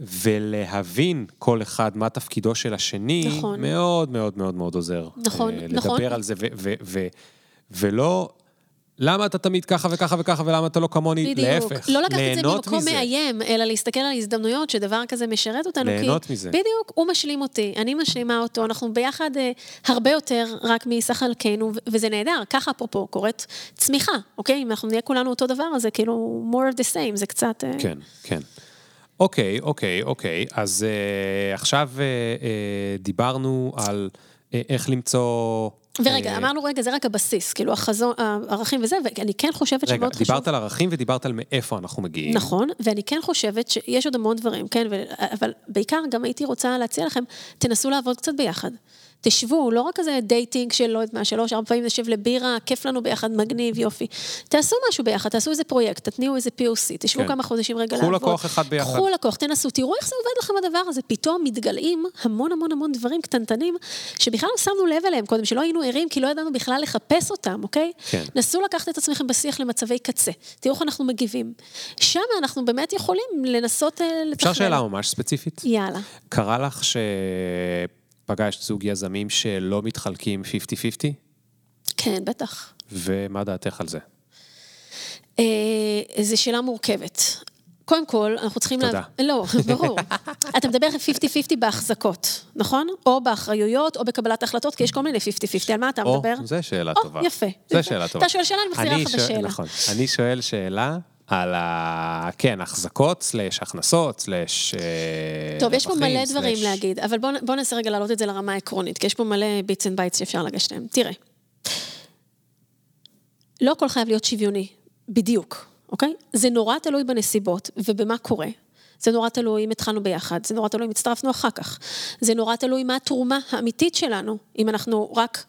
ולהבין כל אחד מה תפקידו של השני, נכון. מאוד מאוד מאוד מאוד עוזר. נכון, אה, נכון. לדבר על זה, ו- ו- ו- ולא, למה אתה תמיד ככה וככה וככה, ולמה אתה לא כמוני, בדיוק. להפך, לא לקחת את זה ממקום מזה. מאיים, אלא להסתכל על הזדמנויות שדבר כזה משרת אותנו. ליהנות כי... מזה. בדיוק, הוא משלים אותי, אני משלימה אותו, אנחנו ביחד אה, הרבה יותר רק מסך חלקנו, וזה נהדר. ככה אפרופו קורית צמיחה, אוקיי? אם אנחנו נהיה כולנו אותו דבר, אז זה כאילו more of the same, זה קצת... אה, כן, כן. אוקיי, אוקיי, אוקיי. אז uh, עכשיו uh, uh, דיברנו על uh, איך למצוא ורגע, אמרנו רגע, זה רק הבסיס, כאילו החזון, הערכים וזה, ואני כן חושבת רגע, שמאוד חשוב... דיברת על ערכים ודיברת על מאיפה אנחנו מגיעים. נכון, ואני כן חושבת שיש עוד המון דברים, כן, ו... אבל בעיקר גם הייתי רוצה להציע לכם, תנסו לעבוד קצת ביחד. תשבו, לא רק כזה dating של לא יודעת מה, שלוש, ארבע פעמים נשב לבירה, כיף לנו ביחד, מגניב, יופי. תעשו משהו ביחד, תעשו איזה פרויקט, תתניעו איזה POC, תשבו כן. כמה חודשים רגע קחו לעבוד. לקוח אחד ביחד. קחו לקוח, תנסו, תראו איך זה עובד לכם הדבר הזה. פתאום מתגלעים המון המון המון דברים קטנטנים, שבכלל לא שמנו לב אליהם קודם, שלא היינו ערים, כי לא ידענו בכלל לחפש אותם, אוקיי? כן. נסו לקחת את עצמכם בשיח למצבי קצה. תראו איך אנחנו מגיבים. שם אנחנו באמת יכולים לנסות אה, לתכנן. אפשר שאלה ממש ספציפית? יאללה. קרה לך שפגשת זוג יזמים שלא מתחלקים 50-50? כן, בטח. ומה דעתך על זה? אה, זו שאלה מורכבת. קודם כל, אנחנו צריכים... תודה. לה... לא, ברור. אתה מדבר 50-50 בהחזקות, נכון? או באחריויות, או בקבלת החלטות, כי יש כל מיני 50-50. על מה אתה או, מדבר? זו שאלה או, טובה. יפה. זו. שאלה טובה. אתה שואל שאלה, אני מחזירה לך שואל- בשאלה. נכון. אני שואל שאלה על ה... כן, החזקות, slash הכנסות, slash... אה, טוב, יש פה מלא דברים slash- להגיד, אבל בואו בוא ננסה רגע להעלות את זה לרמה העקרונית, כי יש פה מלא bits and bytes שאפשר לגשת להם. תראה, לא הכל חייב להיות שוויוני, בדיוק, אוקיי? זה נורא תלוי בנסיבות ובמה קורה. זה נורא תלוי אם התחלנו ביחד, זה נורא תלוי אם הצטרפנו אחר כך. זה נורא תלוי מה התרומה האמיתית שלנו, אם אנחנו רק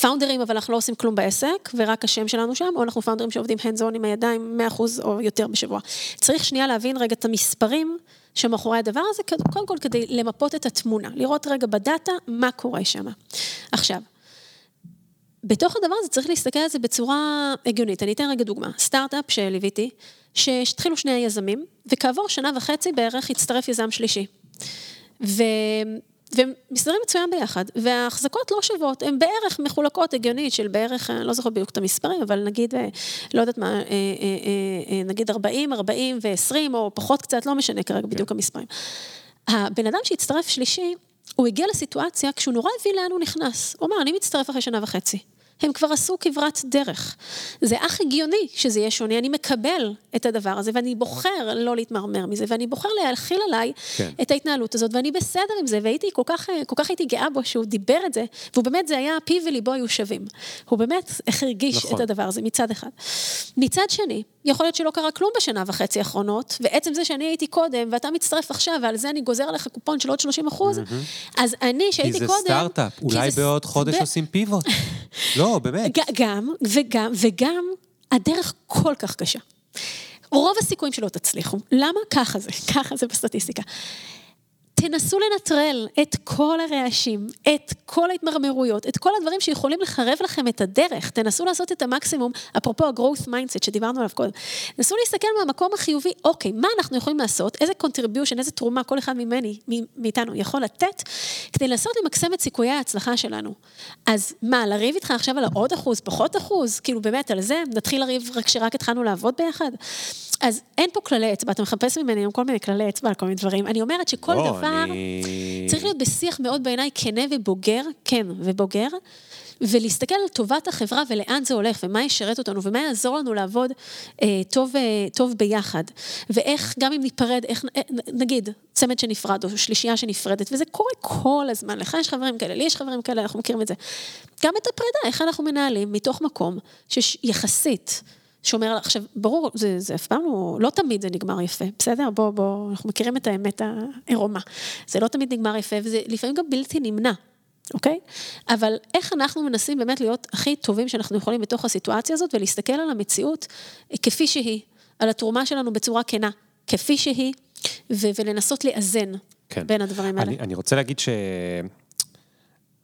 פאונדרים, אבל אנחנו לא עושים כלום בעסק, ורק השם שלנו שם, או אנחנו פאונדרים שעובדים hands on עם הידיים 100% או יותר בשבוע. צריך שנייה להבין רגע את המספרים שמאחורי הדבר הזה, קודם כל כדי למפות את התמונה, לראות רגע בדאטה מה קורה שם. עכשיו, בתוך הדבר הזה צריך להסתכל על זה בצורה הגיונית. אני אתן רגע דוגמה. סטארט-אפ שליוויתי, שהתחילו שני היזמים, וכעבור שנה וחצי בערך הצטרף יזם שלישי. ו... והם מסתדרים מצוין ביחד, וההחזקות לא שוות, הן בערך מחולקות הגיונית של בערך, אני לא זוכרת בדיוק את המספרים, אבל נגיד, אה, לא יודעת מה, אה, אה, אה, נגיד 40, 40 ו-20, או פחות קצת, לא משנה כרגע בדיוק המספרים. הבן אדם שהצטרף שלישי, הוא הגיע לסיטואציה כשהוא נורא הבין לאן הוא נכנס. הוא אמר, אני מצטרף אחרי שנה וחצי. הם כבר עשו כברת דרך. זה אך הגיוני שזה יהיה שונה, אני מקבל את הדבר הזה, ואני בוחר לא להתמרמר מזה, ואני בוחר להכיל עליי כן. את ההתנהלות הזאת, ואני בסדר עם זה, והייתי כל כך, כל כך הייתי גאה בו שהוא דיבר את זה, והוא באמת, זה היה, פיו וליבו היו שווים. הוא באמת, איך הרגיש נכון. את הדבר הזה מצד אחד. מצד שני, יכול להיות שלא קרה כלום בשנה וחצי האחרונות, ועצם זה שאני הייתי קודם, ואתה מצטרף עכשיו, ועל זה אני גוזר עליך קופון של עוד 30 אחוז, אז אני, כי שהייתי זה קודם... סטארט-אפ, כי אולי זה- בעוד חודש עושים פיבוט. לא, באמת. גם, וגם, וגם, הדרך כל כך קשה. רוב הסיכויים שלא תצליחו. למה? ככה זה, ככה זה בסטטיסטיקה. תנסו לנטרל את כל הרעשים, את כל ההתמרמרויות, את כל הדברים שיכולים לחרב לכם את הדרך. תנסו לעשות את המקסימום, אפרופו ה-growth mindset שדיברנו עליו קודם. תנסו להסתכל מהמקום החיובי, אוקיי, מה אנחנו יכולים לעשות, איזה contribution, איזה תרומה כל אחד ממני, מאיתנו יכול לתת, כדי לנסות למקסם את סיכויי ההצלחה שלנו. אז מה, לריב איתך עכשיו על העוד אחוז, פחות אחוז? כאילו באמת, על זה? נתחיל לריב רק כשרק התחלנו לעבוד ביחד? אז אין פה כללי אצבע, אתה מחפש ממני היום כל מיני כללי אצבע על כל מיני דברים. אני אומרת שכל לא, דבר... אני- צריך להיות בשיח מאוד בעיניי כנה ובוגר, כן, ובוגר, ולהסתכל על טובת החברה ולאן זה הולך, ומה ישרת אותנו, ומה יעזור לנו לעבוד אה, טוב, אה, טוב ביחד. ואיך, גם אם ניפרד, איך, אה, נגיד, צמד שנפרד, או שלישייה שנפרדת, וזה קורה כל הזמן, לך יש חברים כאלה, לי יש חברים כאלה, אנחנו מכירים את זה. גם את הפרידה, איך אנחנו מנהלים מתוך מקום שיחסית... שומר על... עכשיו, ברור, זה, זה אף פעם לא, לא תמיד זה נגמר יפה, בסדר? בוא, בוא, אנחנו מכירים את האמת העירומה. זה לא תמיד נגמר יפה, וזה לפעמים גם בלתי נמנע, אוקיי? אבל איך אנחנו מנסים באמת להיות הכי טובים שאנחנו יכולים בתוך הסיטואציה הזאת, ולהסתכל על המציאות כפי שהיא, על התרומה שלנו בצורה כנה, כפי שהיא, ו- ולנסות לאזן כן. בין הדברים האלה. אני, אני רוצה להגיד ש...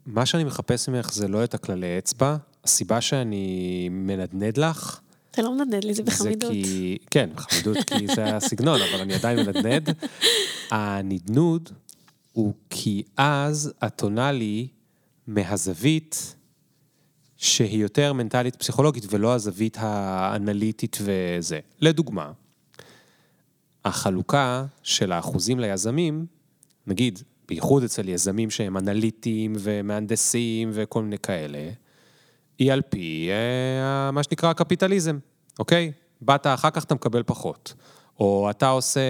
מה שאני מחפש ממך זה לא את הכללי אצבע, הסיבה שאני מנדנד לך, אתה לא מנדנד לי, זה זה בחמידות. כי... כן, בחמידות, כי זה הסגנון, אבל אני עדיין מנדנד. הנדנוד הוא כי אז את עונה לי מהזווית שהיא יותר מנטלית פסיכולוגית ולא הזווית האנליטית וזה. לדוגמה, החלוקה של האחוזים ליזמים, נגיד, בייחוד אצל יזמים שהם אנליטיים ומהנדסים וכל מיני כאלה, היא על פי אה, מה שנקרא הקפיטליזם, אוקיי? באת אחר כך אתה מקבל פחות. או אתה עושה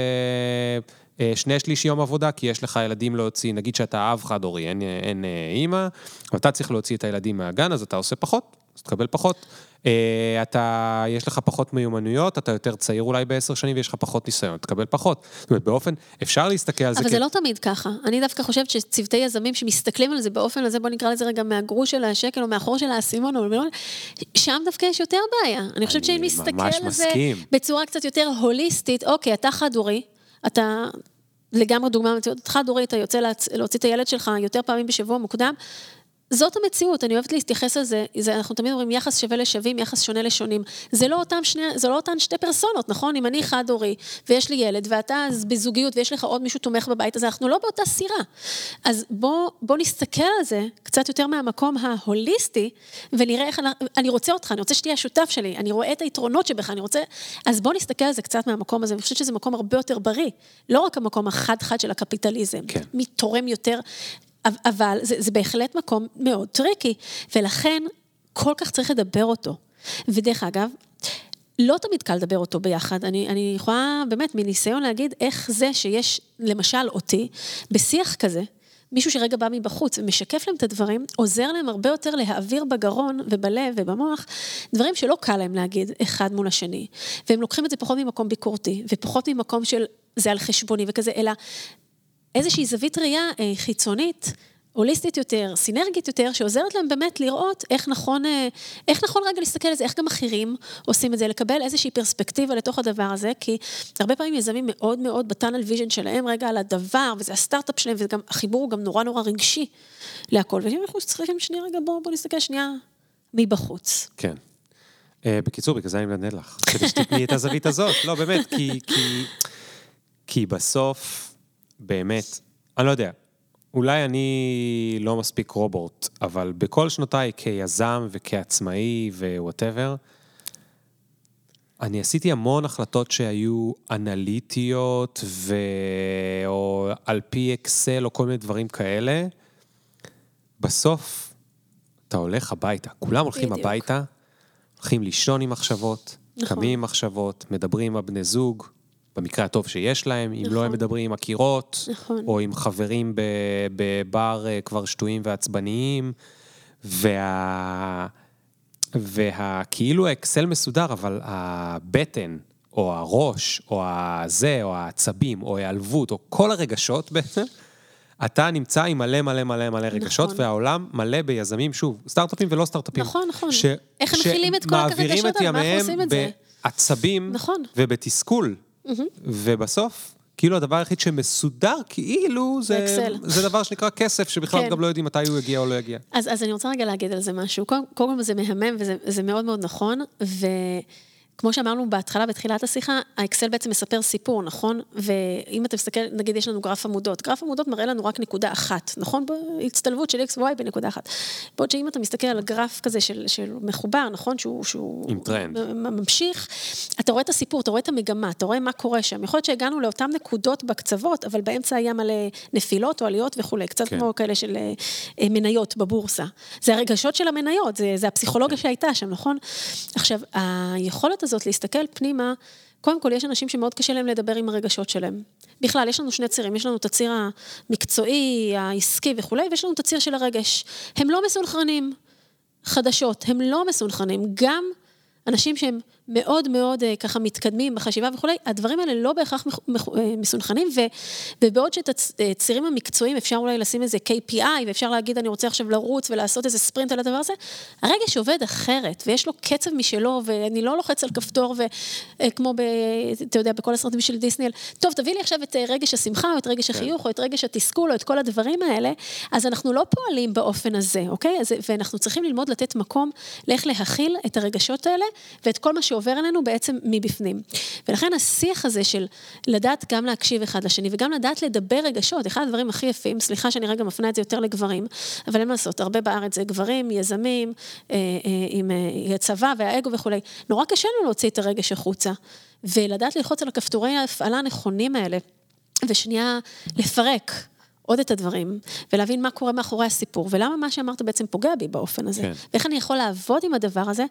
אה, שני שליש יום עבודה, כי יש לך ילדים להוציא, נגיד שאתה אב חד-הורי, אין, אין אה, אימא, ואתה צריך להוציא את הילדים מהגן, אז אתה עושה פחות, אז תקבל פחות. אה, אתה, יש לך פחות מיומנויות, אתה יותר צעיר אולי בעשר שנים ויש לך פחות ניסיון, תקבל פחות. זאת אומרת, באופן, אפשר להסתכל על זה אבל זה לא תמיד ככה. אני דווקא חושבת שצוותי יזמים שמסתכלים על זה באופן הזה, בוא נקרא לזה רגע מהגרוש של השקל או מהחור של האסימון, שם דווקא יש יותר בעיה. אני חושבת שאם נסתכל על זה בצורה קצת יותר הוליסטית, אוקיי, אתה חד-הורי, אתה לגמרי דוגמה, חד-הורי, אתה יוצא להוציא את הילד שלך יותר פעמים בשבוע מוקדם, זאת המציאות, אני אוהבת להתייחס לזה, זה, אנחנו תמיד אומרים יחס שווה לשווים, יחס שונה לשונים. זה לא, שני, זה לא אותן שתי פרסונות, נכון? אם אני חד-הורי ויש לי ילד ואתה בזוגיות ויש לך עוד מישהו תומך בבית, אז אנחנו לא באותה סירה. אז בוא, בוא נסתכל על זה קצת יותר מהמקום ההוליסטי, ונראה איך אני, אני רוצה אותך, אני רוצה שתהיה השותף שלי, אני רואה את היתרונות שבך, אני רוצה... אז בוא נסתכל על זה קצת מהמקום הזה, אני חושבת שזה מקום הרבה יותר בריא. לא רק המקום החד-חד של הקפיטליזם, כן. מי תורם יותר אבל זה, זה בהחלט מקום מאוד טריקי, ולכן כל כך צריך לדבר אותו. ודרך אגב, לא תמיד קל לדבר אותו ביחד. אני, אני יכולה באמת מניסיון להגיד איך זה שיש, למשל אותי, בשיח כזה, מישהו שרגע בא מבחוץ ומשקף להם את הדברים, עוזר להם הרבה יותר להעביר בגרון ובלב ובמוח דברים שלא קל להם להגיד אחד מול השני. והם לוקחים את זה פחות ממקום ביקורתי, ופחות ממקום של זה על חשבוני וכזה, אלא איזושהי זווית ראייה אה, חיצונית, הוליסטית יותר, סינרגית יותר, שעוזרת להם באמת לראות איך נכון, אה, איך נכון רגע להסתכל על זה, איך גם אחרים עושים את זה, לקבל איזושהי פרספקטיבה לתוך הדבר הזה, כי הרבה פעמים יזמים מאוד מאוד ב tunnel vision שלהם רגע על הדבר, וזה הסטארט-אפ שלהם, והחיבור הוא גם נורא נורא רגשי להכל. ואם אנחנו צריכים שנייה רגע, בואו בוא נסתכל שנייה מבחוץ. כן. Uh, בקיצור, בגלל זה אני מנהל לך, כדי שתתני את הזווית הזאת. לא, באמת, כי, כי, כי בסוף... באמת, אני לא יודע, אולי אני לא מספיק רובוט, אבל בכל שנותיי כיזם וכעצמאי ו whatever, אני עשיתי המון החלטות שהיו אנליטיות, ו... או על פי אקסל או כל מיני דברים כאלה. בסוף, אתה הולך הביתה, כולם הולכים בדיוק. הביתה, הולכים לישון עם מחשבות, נכון. קמים עם מחשבות, מדברים עם הבני זוג, במקרה הטוב שיש להם, אם נכון. לא הם נכון. מדברים עם הקירות, נכון. או עם חברים בבר אה, כבר שטויים ועצבניים, וה... והכאילו האקסל מסודר, אבל הבטן, או הראש, או הזה, או העצבים, או ההיעלבות, או כל הרגשות בעצם, אתה נמצא עם מלא מלא מלא מלא רגשות, נכון. והעולם מלא ביזמים, שוב, סטארט-אפים ולא סטארט-אפים. נכון, נכון. ש... איך הם מכילים את כל הרגשות האלה, מה אנחנו עושים את זה? בעצבים נכון. ובתסכול. ובסוף, כאילו הדבר היחיד שמסודר, כאילו, זה, זה דבר שנקרא כסף, שבכלל כן. גם לא יודעים מתי הוא יגיע או לא יגיע. אז, אז אני רוצה רגע להגיד על זה משהו. קודם כל זה מהמם וזה מאוד מאוד נכון, ו... כמו שאמרנו בהתחלה, בתחילת השיחה, האקסל בעצם מספר סיפור, נכון? ואם אתה מסתכל, נגיד יש לנו גרף עמודות, גרף עמודות מראה לנו רק נקודה אחת, נכון? בהצטלבות של x ו-y בנקודה אחת. בעוד שאם אתה מסתכל על גרף כזה של, של מחובר, נכון? שהוא, שהוא... עם טרנד. ממשיך, אתה רואה את הסיפור, אתה רואה את המגמה, אתה רואה מה קורה שם. יכול להיות שהגענו לאותן נקודות בקצוות, אבל באמצע היה מלא נפילות או עליות וכולי, קצת כן. כמו כאלה של אה, מניות בבורסה. זה הרגשות של המניות, זה, זה הפסיכולוגיה כן. שהייתה שם, נכון? עכשיו, היכולת הזאת להסתכל פנימה, קודם כל, יש אנשים שמאוד קשה להם לדבר עם הרגשות שלהם. בכלל, יש לנו שני צירים, יש לנו את הציר המקצועי, העסקי וכולי, ויש לנו את הציר של הרגש. הם לא מסונכרנים. חדשות, הם לא מסונכרנים. גם אנשים שהם מאוד מאוד אה, ככה מתקדמים בחשיבה וכולי, הדברים האלה לא בהכרח אה, מסונכנים, ו, ובעוד שאת הצירים המקצועיים אפשר אולי לשים איזה KPI, ואפשר להגיד אני רוצה עכשיו לרוץ ולעשות איזה ספרינט על הדבר הזה, הרגש עובד אחרת, ויש לו קצב משלו, ואני לא לוחץ על כפתור, וכמו, אה, ב, אתה יודע, בכל הסרטים של דיסניאל, טוב, תביא לי עכשיו את רגש השמחה, או את רגש כן. החיוך, או את רגש התסכול, או את כל הדברים האלה, אז אנחנו לא פועלים באופן הזה, אוקיי? אז, ואנחנו צריכים ללמוד לתת מקום לאיך להכיל את הרגשות האלה, ואת כל מה שעובר עלינו בעצם מבפנים. ולכן השיח הזה של לדעת גם להקשיב אחד לשני וגם לדעת לדבר רגשות, אחד הדברים הכי יפים, סליחה שאני רגע מפנה את זה יותר לגברים, אבל אין מה לעשות, הרבה בארץ זה גברים, יזמים, אה, אה, עם אה, הצבא והאגו וכולי. נורא קשה לנו להוציא את הרגש החוצה, ולדעת ללחוץ על הכפתורי ההפעלה הנכונים האלה, ושנייה לפרק. עוד את הדברים, ולהבין מה קורה מאחורי הסיפור, ולמה מה שאמרת בעצם פוגע בי באופן הזה. כן. ואיך אני יכול לעבוד עם הדבר הזה,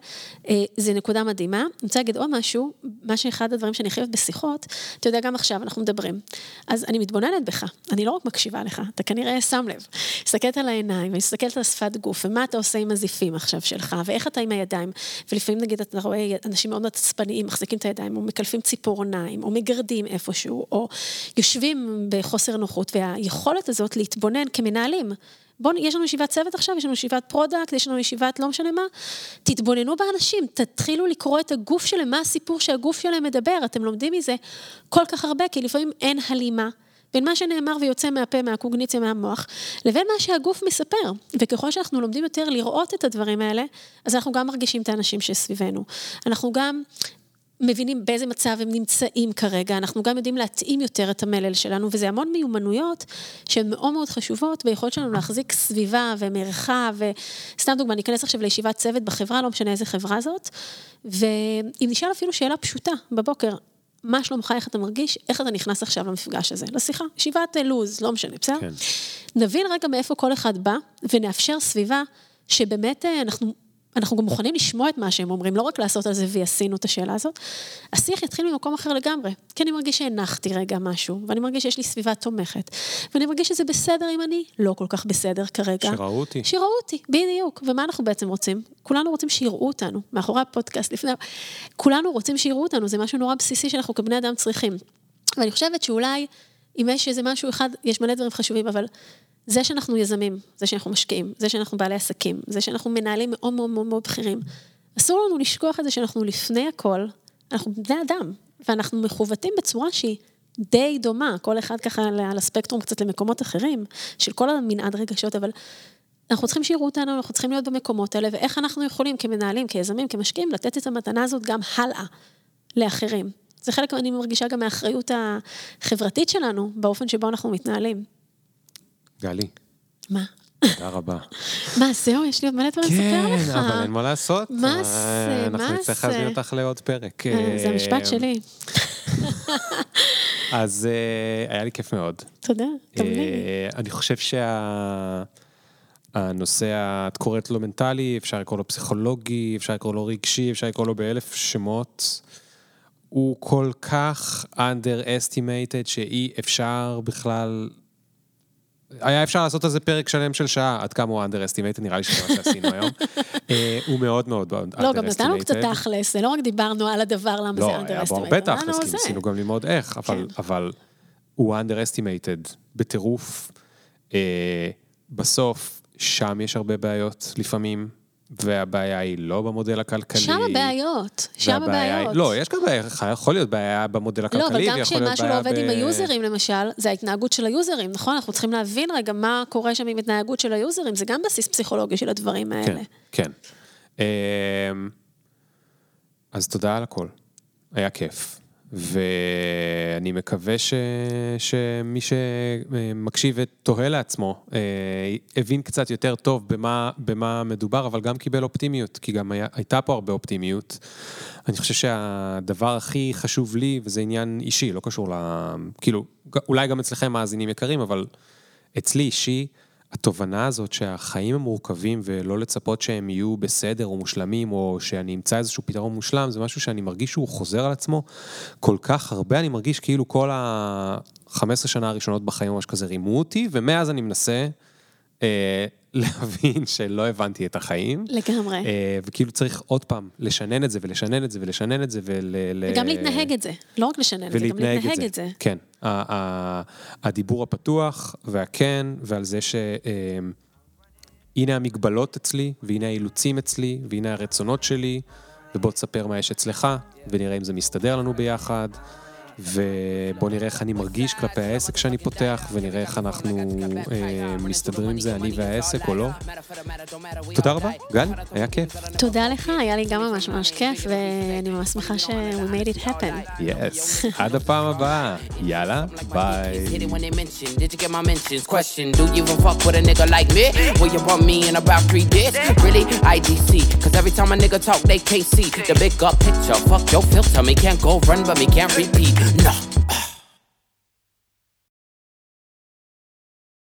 אה, זה נקודה מדהימה. אני רוצה להגיד עוד משהו, מה שאחד הדברים שאני חייבת בשיחות, אתה יודע, גם עכשיו אנחנו מדברים. אז אני מתבוננת בך, אני לא רק מקשיבה לך, אתה כנראה שם לב. מסתכלת על העיניים, מסתכלת על שפת גוף, ומה אתה עושה עם הזיפים עכשיו שלך, ואיך אתה עם הידיים. ולפעמים נגיד אתה רואה אנשים מאוד עצבניים, מחזיקים את הידיים, או מקלפים ציפורניים, או מגרדים איפשהו, או יושבים בחוסר נוחות, והיכולת הזאת להתבונן כמנהלים. בואו, יש לנו ישיבת צוות עכשיו, יש לנו ישיבת product, יש לנו ישיבת לא משנה מה, תתבוננו באנשים, תתחילו לקרוא את הגוף שלהם, מה הסיפור שהגוף שלהם מדבר, אתם לומדים מזה כל כך הרבה, כי לפעמים אין הלימה. בין מה שנאמר ויוצא מהפה, מהקוגניציה, מהמוח, לבין מה שהגוף מספר. וככל שאנחנו לומדים יותר לראות את הדברים האלה, אז אנחנו גם מרגישים את האנשים שסביבנו. אנחנו גם מבינים באיזה מצב הם נמצאים כרגע, אנחנו גם יודעים להתאים יותר את המלל שלנו, וזה המון מיומנויות שהן מאוד מאוד חשובות ביכולת שלנו להחזיק סביבה ומרחב, וסתם דוגמה, ניכנס עכשיו לישיבת צוות בחברה, לא משנה איזה חברה זאת, ואם נשאל אפילו שאלה פשוטה בבוקר, מה שלומך, איך אתה מרגיש, איך אתה נכנס עכשיו למפגש הזה, לשיחה, ישיבת לוז, לא משנה, בסדר? כן. נבין רגע מאיפה כל אחד בא, ונאפשר סביבה שבאמת אה, אנחנו אנחנו גם מוכנים לשמוע את מה שהם אומרים, לא רק לעשות על זה ויעשינו את השאלה הזאת. השיח יתחיל ממקום אחר לגמרי, כי אני מרגיש שהנחתי רגע משהו, ואני מרגיש שיש לי סביבה תומכת, ואני מרגיש שזה בסדר אם אני לא כל כך בסדר כרגע. שראו אותי. שראו אותי, בדיוק. ומה אנחנו בעצם רוצים? כולנו רוצים שיראו אותנו, מאחורי הפודקאסט, לפני... כולנו רוצים שיראו אותנו, זה משהו נורא בסיסי שאנחנו כבני אדם צריכים. ואני חושבת שאולי, אם יש איזה משהו אחד, יש מלא דברים חשובים, אבל זה שאנחנו יזמים, זה שאנחנו משקיעים, זה שאנחנו בעלי עסקים, זה שאנחנו מנהלים מאוד מאוד מאוד מאוד בכירים, אסור לנו לשכוח את זה שאנחנו לפני הכל, אנחנו בני אדם, ואנחנו מכוותים בצורה שהיא די דומה, כל אחד ככה על הספקטרום קצת למקומות אחרים, של כל המנעד רגשות, אבל אנחנו צריכים שיראו אותנו, אנחנו צריכים להיות במקומות האלה, ואיך אנחנו יכולים כמנהלים, כיזמים, כמשקיעים, לתת את המתנה הזאת גם הלאה לאחרים. זה חלק, אני מרגישה גם מהאחריות החברתית שלנו, באופן שבו אנחנו מתנהלים. גלי. מה? תודה רבה. מה, זהו, יש לי עוד מלא דברים לספר לך. כן, אבל אין מה לעשות. מה זה, מה זה? אנחנו נצטרך להזמין אותך לעוד פרק. אה, זה המשפט שלי. אז אה, היה לי כיף מאוד. תודה. אה, אני חושב שהנושא, את קוראת לו מנטלי, אפשר לקרוא לו פסיכולוגי, אפשר לקרוא לו רגשי, אפשר לקרוא לו באלף שמות. הוא כל כך underestimated שאי אפשר בכלל היה אפשר לעשות על זה פרק שלם של שעה, עד כמה הוא underestimated, נראה לי שזה מה שעשינו היום. אה, הוא מאוד מאוד underestimated. לא, גם נתנו קצת תכלס, זה לא רק דיברנו על הדבר למה זה underestimated. לא, היה בו הרבה תכלס, כי ניסינו גם ללמוד איך, אבל כן. הוא underestimated בטירוף. אה, בסוף, שם יש הרבה בעיות לפעמים. והבעיה היא לא במודל הכלכלי. שם הבעיות, שם הבעיות. לא, יש גם בעיה, יכול להיות בעיה במודל הכלכלי, לא, אבל גם כשמשהו לא עובד ב... עם היוזרים למשל, זה ההתנהגות של היוזרים, נכון? אנחנו צריכים להבין רגע מה קורה שם עם התנהגות של היוזרים, זה גם בסיס פסיכולוגי של הדברים האלה. כן, כן. אז תודה על הכל, היה כיף. ואני מקווה ש... שמי שמקשיב ותוהה לעצמו, אה, הבין קצת יותר טוב במה, במה מדובר, אבל גם קיבל אופטימיות, כי גם היה, הייתה פה הרבה אופטימיות. אני חושב שהדבר הכי חשוב לי, וזה עניין אישי, לא קשור ל... כאילו, אולי גם אצלכם מאזינים יקרים, אבל אצלי אישי, התובנה הזאת שהחיים הם מורכבים ולא לצפות שהם יהיו בסדר או מושלמים או שאני אמצא איזשהו פתרון מושלם, זה משהו שאני מרגיש שהוא חוזר על עצמו כל כך הרבה, אני מרגיש כאילו כל ה-15 שנה הראשונות בחיים ממש כזה רימו אותי, ומאז אני מנסה אה, להבין שלא הבנתי את החיים. לגמרי. אה, וכאילו צריך עוד פעם לשנן את זה ולשנן את זה ולשנן את זה ול... וגם להתנהג את זה, לא רק לשנן את זה, גם להתנהג את זה. כן, הדיבור הפתוח והכן, ועל זה ש... אה, הנה המגבלות אצלי, והנה האילוצים אצלי, והנה הרצונות שלי, ובוא תספר מה יש אצלך, ונראה אם זה מסתדר לנו ביחד. ובוא נראה איך אני מרגיש כלפי העסק שאני פותח, ונראה איך אנחנו אה, מסתדרים עם זה, אני והעסק או לא. תודה רבה, גל, היה כיף. תודה לך, היה לי גם ממש ממש כיף, ואני ממש שמחה ש- we made it happen. יס, עד הפעם הבאה, יאללה, ביי. Talk, they KC. The big up picture, fuck your filter, me can't go run, but me can't repeat. No.